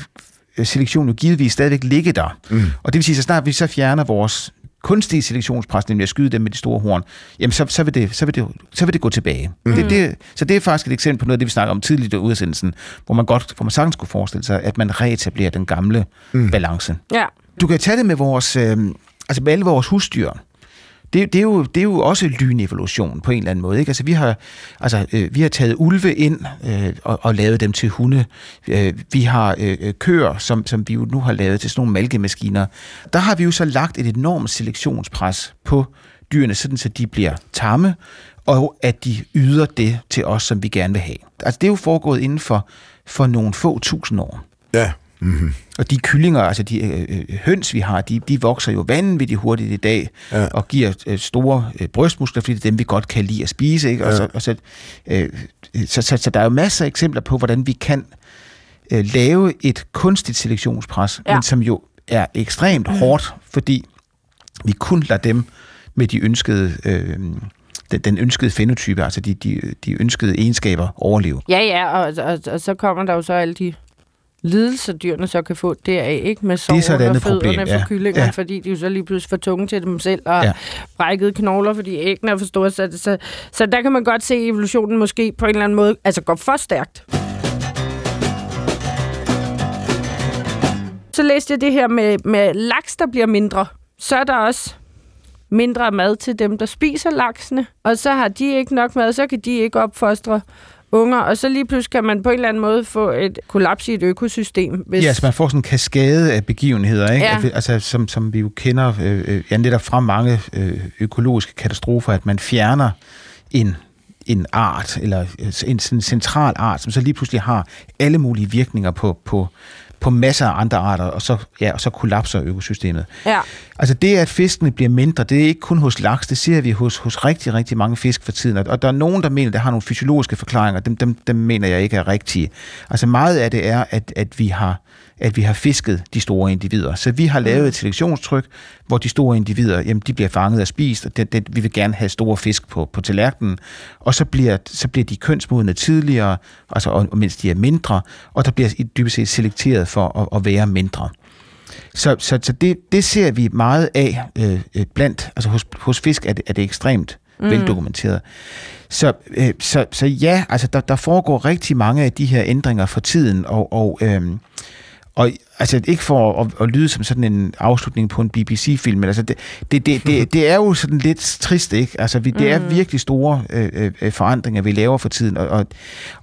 selektion jo givetvis stadigvæk ligge der. Mm. Og det vil sige, så snart vi så fjerner vores kunstige selektionspres, nemlig at skyde dem med de store horn, jamen så, så, vil, det, så, vil, det, så vil det gå tilbage. Mm. Det, det, så det er faktisk et eksempel på noget af det, vi snakker om tidligt i udsendelsen, hvor man godt, hvor man sagtens kunne forestille sig, at man reetablerer den gamle mm. balance. Ja. Du kan tage det med vores, øh, altså med alle vores husdyr. Det, det, er jo, det er jo også lynevolution på en eller anden måde. Ikke? Altså, vi, har, altså, øh, vi har taget ulve ind øh, og, og lavet dem til hunde. Øh, vi har øh, øh, køer, som, som vi jo nu har lavet til sådan nogle malkemaskiner. Der har vi jo så lagt et enormt selektionspres på dyrene, sådan så de bliver tamme, og at de yder det til os, som vi gerne vil have. Altså, det er jo foregået inden for, for nogle få tusind år. Ja. Mm-hmm. Og de kyllinger, altså de øh, øh, høns, vi har, de, de vokser jo vanvittigt hurtigt i dag, Ja. og giver øh, store øh, brystmuskler, fordi det er dem, vi godt kan lide at spise. Ikke? Og Ja. så, og så, øh, så, så, så der er jo masser af eksempler på, hvordan vi kan øh, lave et kunstigt selektionspres, Ja. men som jo er ekstremt hårdt, fordi vi kun lader dem med de ønskede... Øh, den, den ønskede fenotype, altså de, de, de ønskede egenskaber, overleve. Ja, ja, og, og, og så kommer der jo så alle de lidelser, dyrene så kan få deraf, ikke? Med så et sårene og andet fødderne problem, for ja. kyllingerne, Ja. fordi de jo så lige pludselig får tunge til dem selv, og ja. brækkede knogler, fordi æggene er for store. Så, så, så der kan man godt se, at evolutionen måske på en eller anden måde altså går for stærkt. Så læste jeg det her med, med laks, der bliver mindre. Så er der også mindre mad til dem, der spiser laksene. Og så har de ikke nok mad, så kan de ikke opfostre unger. Og så lige pludselig kan man på en eller anden måde få et kollaps i et økosystem. Hvis... Ja, altså man får sådan en kaskade af begivenheder, ikke? Ja. At Altså, som, som vi jo kender øh, øh, ja, netop fra mange øh, økologiske katastrofer, at man fjerner en, en art, eller øh, en sådan central art, som så lige pludselig har alle mulige virkninger på, på, på masser af andre arter, og så, ja, og så kollapser økosystemet. Ja. Altså det, at fiskene bliver mindre, det er ikke kun hos laks, det ser vi hos, hos rigtig, rigtig mange fisk for tiden. Og der er nogen, der mener, at det har nogle fysiologiske forklaringer, dem, dem, dem mener jeg ikke er rigtige. Altså meget af det er, at, at, vi har, at vi har fisket de store individer. Så vi har lavet et selektionstryk, hvor de store individer, jamen, de bliver fanget og spist, og det, det, vi vil gerne have store fisk på, på tallerkenen. Og så bliver, så bliver de kønsmodne tidligere, altså, og, og mens de er mindre, og der bliver dybest set selekteret for at, at være mindre. Så, så, så det, det ser vi meget af øh, blandt, altså hos, hos fisk er det, er det ekstremt mm. veldokumenteret. Så, øh, så, så ja, altså der, der foregår rigtig mange af de her ændringer for tiden, og, og, øh, og altså ikke for at, at lyde som sådan en afslutning på en BBC-film, men altså det, det, det, det, det er jo sådan lidt trist, ikke? Altså vi, det er virkelig store øh, øh, forandringer, vi laver for tiden, og, og,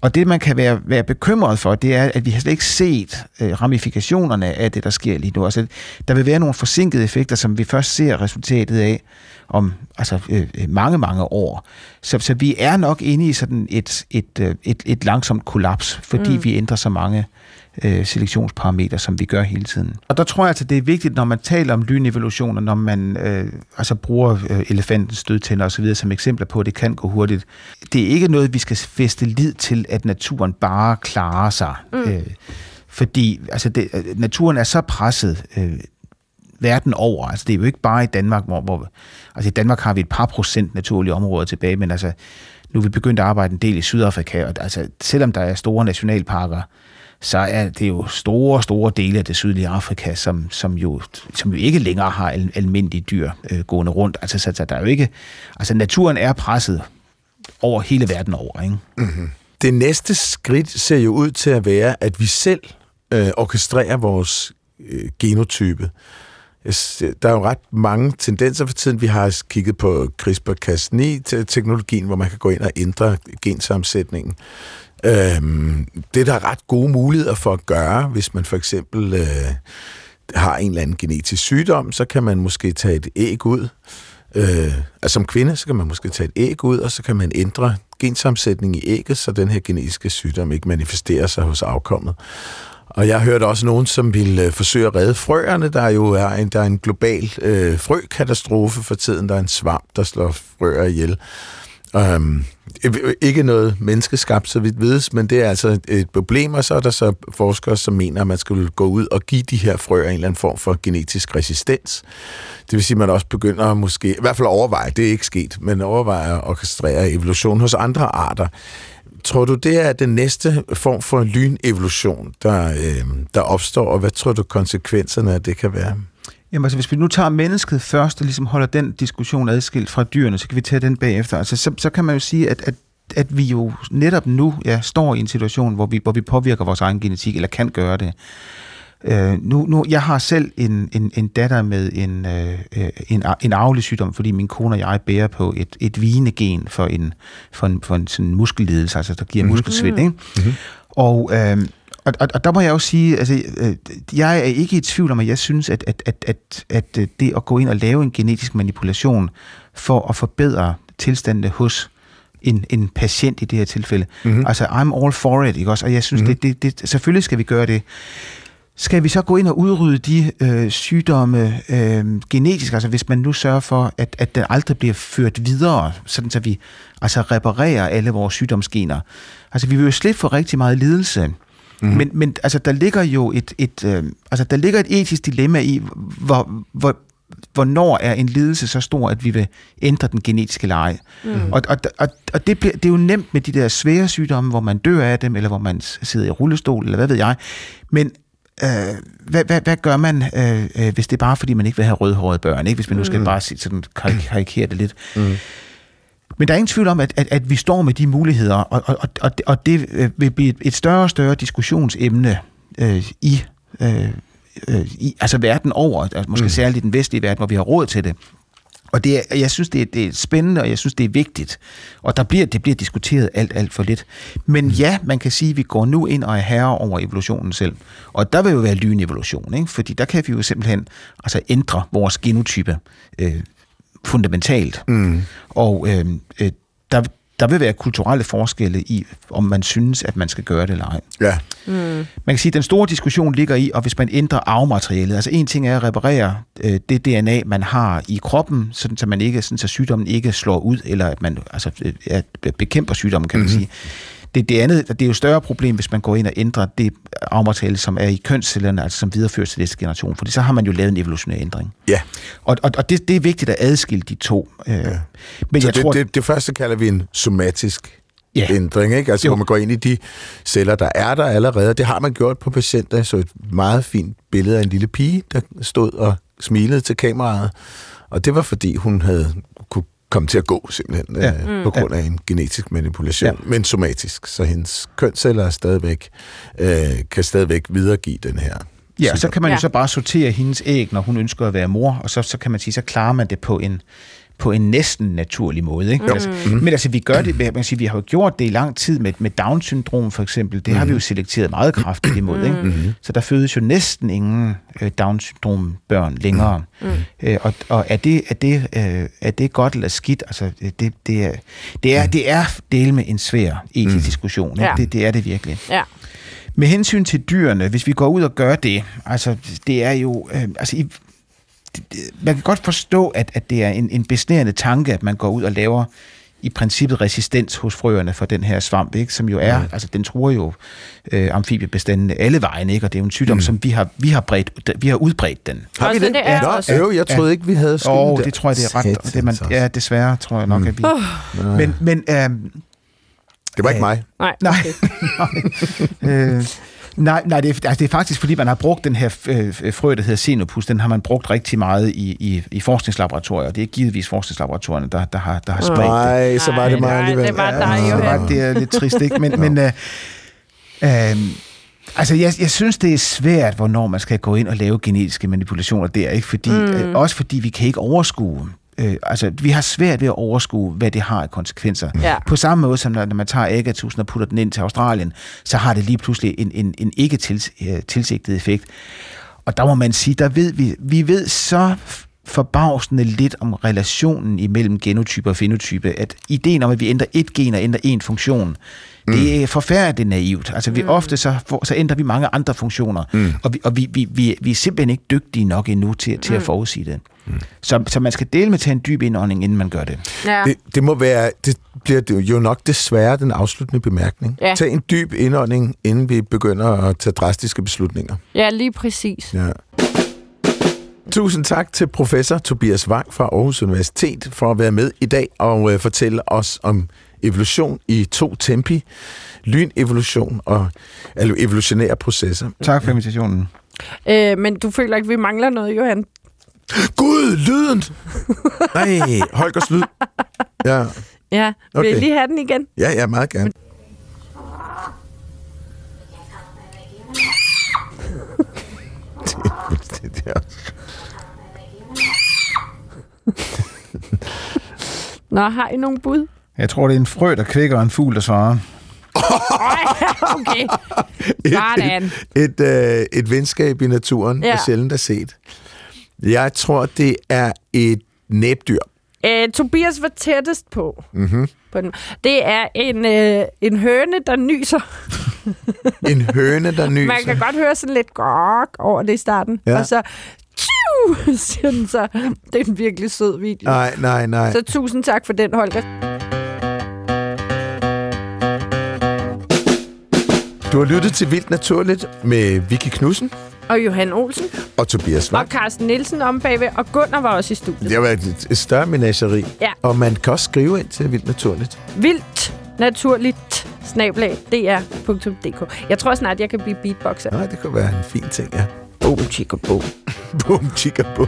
og det man kan være, være bekymret for, det er, at vi har slet ikke set øh, ramifikationerne af det, der sker lige nu. Altså der vil være nogle forsinkede effekter, som vi først ser resultatet af om altså, øh, øh, mange, mange år. Så, så vi er nok inde i sådan et, et, øh, et, et langsomt kollaps, fordi mm. vi ændrer så mange øh, selektionsparametre, som vi gør hele tiden. Og der tror jeg altså, det er vigtigt, når man taler om lynevolutioner, når man øh, altså bruger øh, elefantens stødtænder osv. som eksempler på, at det kan gå hurtigt. Det er ikke noget, vi skal feste lid til, at naturen bare klarer sig. Mm. Øh, fordi altså det, naturen er så presset øh, verden over. Altså det er jo ikke bare i Danmark, hvor, hvor altså i Danmark har vi et par procent naturlige områder tilbage, men altså nu er vi begyndt at arbejde en del i Sydafrika, og altså selvom der er store nationalparker, så er det jo store, store dele af det sydlige Afrika, som, som, jo, som jo ikke længere har al, almindelige dyr øh, gående rundt. Altså, så, så der er jo ikke, altså naturen er presset over hele verden over, ikke? Mm-hmm. Det næste skridt ser jo ud til at være, at vi selv øh, orkestrerer vores øh, genotype. Der er jo ret mange tendenser for tiden. Vi har kigget på CRISPR-Cas9-teknologien, hvor man kan gå ind og ændre gensammensætningen. Øhm, det er der ret gode muligheder for at gøre, hvis man for eksempel øh, har en eller anden genetisk sygdom, så kan man måske tage et æg ud. Øh, altså som kvinde, så kan man måske tage et æg ud, og så kan man ændre gensammensætning i ægget, så den her genetiske sygdom ikke manifesterer sig hos afkommet. Og jeg hørte også nogen, som ville øh, forsøge at redde frøerne. Der er jo er en, der er en global øh, frøkatastrofe for tiden. Der er en svamp, der slår frøer ihjel. Øhm, øh, øh, ikke noget menneskeskabt, så vidt vides, men det er altså et problem, og så er der så forskere, som mener, at man skal gå ud og give de her frøer en eller anden form for genetisk resistens. Det vil sige, at man også begynder måske, i hvert fald overveje, det er ikke sket, men overveje at orkestrere evolution hos andre arter. Tror du, det er den næste form for lynevolution, der, øh, der opstår, og hvad tror du konsekvenserne af det kan være? Jamen altså, hvis vi nu tager mennesket først, og ligesom holder den diskussion adskilt fra dyrene, så kan vi tage den bagefter. Altså, så, så kan man jo sige, at, at at vi jo netop nu ja, står i en situation, hvor vi, hvor vi påvirker vores egen genetik, eller kan gøre det. Øh, nu, nu, jeg har selv en, en, en datter med en, øh, en, en arvelig sygdom, fordi min kone og jeg bærer på et, et vigende gen for en, for en, for en sådan muskellidelse, altså der giver mm-hmm. muskelsvind. Ikke? Mm-hmm. Og, øh, og, og, og der må jeg jo sige, altså, øh, jeg er ikke i tvivl om, at jeg synes, at, at, at, at, at det at gå ind og lave en genetisk manipulation for at forbedre tilstandene hos en, en patient i det her tilfælde. Mm-hmm. Altså, I'm all for it, ikke også? Og jeg synes, mm-hmm. det, det, det, selvfølgelig skal vi gøre det. Skal vi så gå ind og udrydde de øh, sygdomme øh, genetisk, altså hvis man nu sørger for, at, at den aldrig bliver ført videre, sådan så vi altså reparerer alle vores sygdomsgener. Altså vi vil jo slippe for rigtig meget lidelse. Mm. Men, men altså, der ligger jo et, et, øh, altså, der ligger et etisk dilemma i, hvor, hvor, hvornår er en lidelse så stor, at vi vil ændre den genetiske leje. Mm. Og, og, og, og det, bliver, det er jo nemt med de der svære sygdomme, hvor man dør af dem, eller hvor man sidder i rullestol, eller hvad ved jeg. Men øh, hvad, hvad, hvad gør man, øh, øh, hvis det er bare fordi, man ikke vil have rødhårede børn? Ikke? Hvis man nu skal mm. bare sådan karikere det lidt. Mm. Men der er ingen tvivl om, at, at, at vi står med de muligheder, og, og, og, og det øh, vil blive et, større og større diskussionsemne øh, i, øh, øh, i altså verden over, altså måske mm. særligt den vestlige verden, hvor vi har råd til det. Og det er, jeg synes, det er, det er spændende, og jeg synes, det er vigtigt. Og der bliver, det bliver diskuteret alt, alt for lidt. Men mm. ja, man kan sige, at vi går nu ind og er herre over evolutionen selv. Og der vil jo være lynevolution, ikke? fordi der kan vi jo simpelthen altså, ændre vores genotype. Øh, fundamentalt. Mm. Og øh, øh, der, der vil være kulturelle forskelle i, om man synes, at man skal gøre det eller ej. Ja. Mm. Man kan sige, at den store diskussion ligger i, og hvis man ændrer arvematerialet, altså en ting er at reparere øh, det DNA, man har i kroppen, sådan, så man ikke, sådan, så sygdommen ikke slår ud, eller at man altså, øh, bekæmper sygdommen, kan man mm-hmm. sige. Det, det andet, det er jo et større problem, hvis man går ind og ændrer det arvemateriale, som er i kønscellerne, altså som videreføres til næste generation, fordi så har man jo lavet en evolutionær ændring. Ja. Og, og, og det, det er vigtigt at adskille de to. Øh, ja. Men så jeg det, tror, det, det første kalder vi en somatisk ja. ændring, ikke? Altså, jo. hvor man går ind i de celler, der er der allerede. Det har man gjort på patienter, så et meget fint billede af en lille pige, der stod og smilede til kameraet. Og det var, fordi hun havde komme til at gå simpelthen ja. øh, på grund af en genetisk manipulation, ja. men somatisk. Så hendes kønsceller er stadigvæk, øh, kan stadigvæk videregive den her Ja, så kan man jo ja. så bare sortere hendes æg, når hun ønsker at være mor, og så, så kan man sige, så klarer man det på en, på en næsten naturlig måde. Ikke? Altså, mm. Men altså, vi gør det, man kan sige, vi har jo gjort det i lang tid med, med Down-syndrom for eksempel. Det mm. har vi jo mm. selekteret meget kraftigt imod. Ikke? Mm. Så der fødes jo næsten ingen øh, Down-syndrom-børn længere. Mm. Øh, og og er, det, er, det, øh, er det godt eller skidt? Altså, det, det, er, det, er, mm. det er del med en svær etisk mm. diskussion. Ikke? Ja. Det, det er det virkelig. Ja. Med hensyn til dyrene, hvis vi går ud og gør det, altså det er jo, øh, altså i, man kan godt forstå, at, at det er en, en besnærende tanke, at man går ud og laver i princippet resistens hos frøerne for den her svamp, ikke? som jo er, mm. altså den tror jo øh, amfibiebestandene alle vejen, ikke? og det er jo en sygdom, mm. som vi har, vi har, bredt, vi har udbredt den. Har vi det? det er ja, også. Jo, jeg troede ja. ikke, vi havde skylden oh, det tror jeg, det er ret. Det, man, ja, desværre tror jeg nok, mm. at vi... Oh. Men, men øh, det var ikke mig. Nej. Okay. [laughs] Nej. øh, nej, nej det, er, altså, det er faktisk, fordi man har brugt den her øh, frø, der hedder Xenopus, den har man brugt rigtig meget i, i, i forskningslaboratorier, og det er givetvis forskningslaboratorierne, der, der har, der har spredt nej, det. så var det mig alligevel. det var dig. Ja, det er lidt trist, ikke? Men, [laughs] men øh, øh, Altså, jeg, jeg synes, det er svært, hvornår man skal gå ind og lave genetiske manipulationer der, ikke? Fordi, mm. øh, også fordi vi kan ikke overskue Øh, altså, vi har svært ved at overskue, hvad det har af konsekvenser. Ja. På samme måde som når, når man tager Agatus og putter den ind til Australien, så har det lige pludselig en, en, en ikke tils, øh, tilsigtet effekt. Og der må man sige, der ved vi, vi ved så forbavsende lidt om relationen imellem genotype og fenotype, at ideen om, at vi ændrer et gen og ændrer en funktion, mm. det er forfærdeligt naivt. Altså vi mm. ofte så, for, så ændrer vi mange andre funktioner, mm. og, vi, og vi, vi, vi, vi er simpelthen ikke dygtige nok endnu til, til mm. at forudsige det. Mm. Så, så man skal dele med at tage en dyb indånding, inden man gør det. Ja. Det, det må være, det bliver jo nok desværre den afsluttende bemærkning. Ja. Tag en dyb indånding, inden vi begynder at tage drastiske beslutninger. ja, lige præcis. Ja. Tusind tak til professor Tobias Wang fra Aarhus Universitet for at være med i dag og øh, fortælle os om evolution i to tempi, lynevolution og altså evolutionære processer. Tak for invitationen. Øh, men du føler ikke, vi mangler noget, Johan? Gud, lyden! Nej, Holgers lyd. Ja, Ja, vil Okay. I lige have den igen? ja, ja meget gerne. det, Nå, har I nogle bud? Jeg tror, det er en frø, der kvækker og en fugl, der svarer. [laughs] okay. Sådan. et, øh, et venskab i naturen ja. Er sjældent at set. Jeg tror, det er et næbdyr. Øh, Tobias var tættest på. Mm-hmm. på den. Det er en, øh, en høne, der nyser. [laughs] En høne, der nyser. Man kan godt høre sådan lidt gok over det i starten. Ja. Og så tju, [laughs] siger den så. Det er en virkelig sød video. Nej, nej, nej. Så tusind tak for den, Holger. Du har lyttet til Vildt Naturligt med Vicky Knudsen Og Johan Olsen. og Tobias Og Vang. Carsten Nielsen om bagved. Og Gunnar var også i studiet. Det været et, et større menageri. Ja. Og man kan også skrive ind til Vildt Naturligt. Vildt naturligt snablag dr.dk. Jeg tror snart, jeg kan blive beatboxer. Nej, det kunne være en fin ting, ja. Boom, chicka, boom. [laughs] Bum, chicka, bum.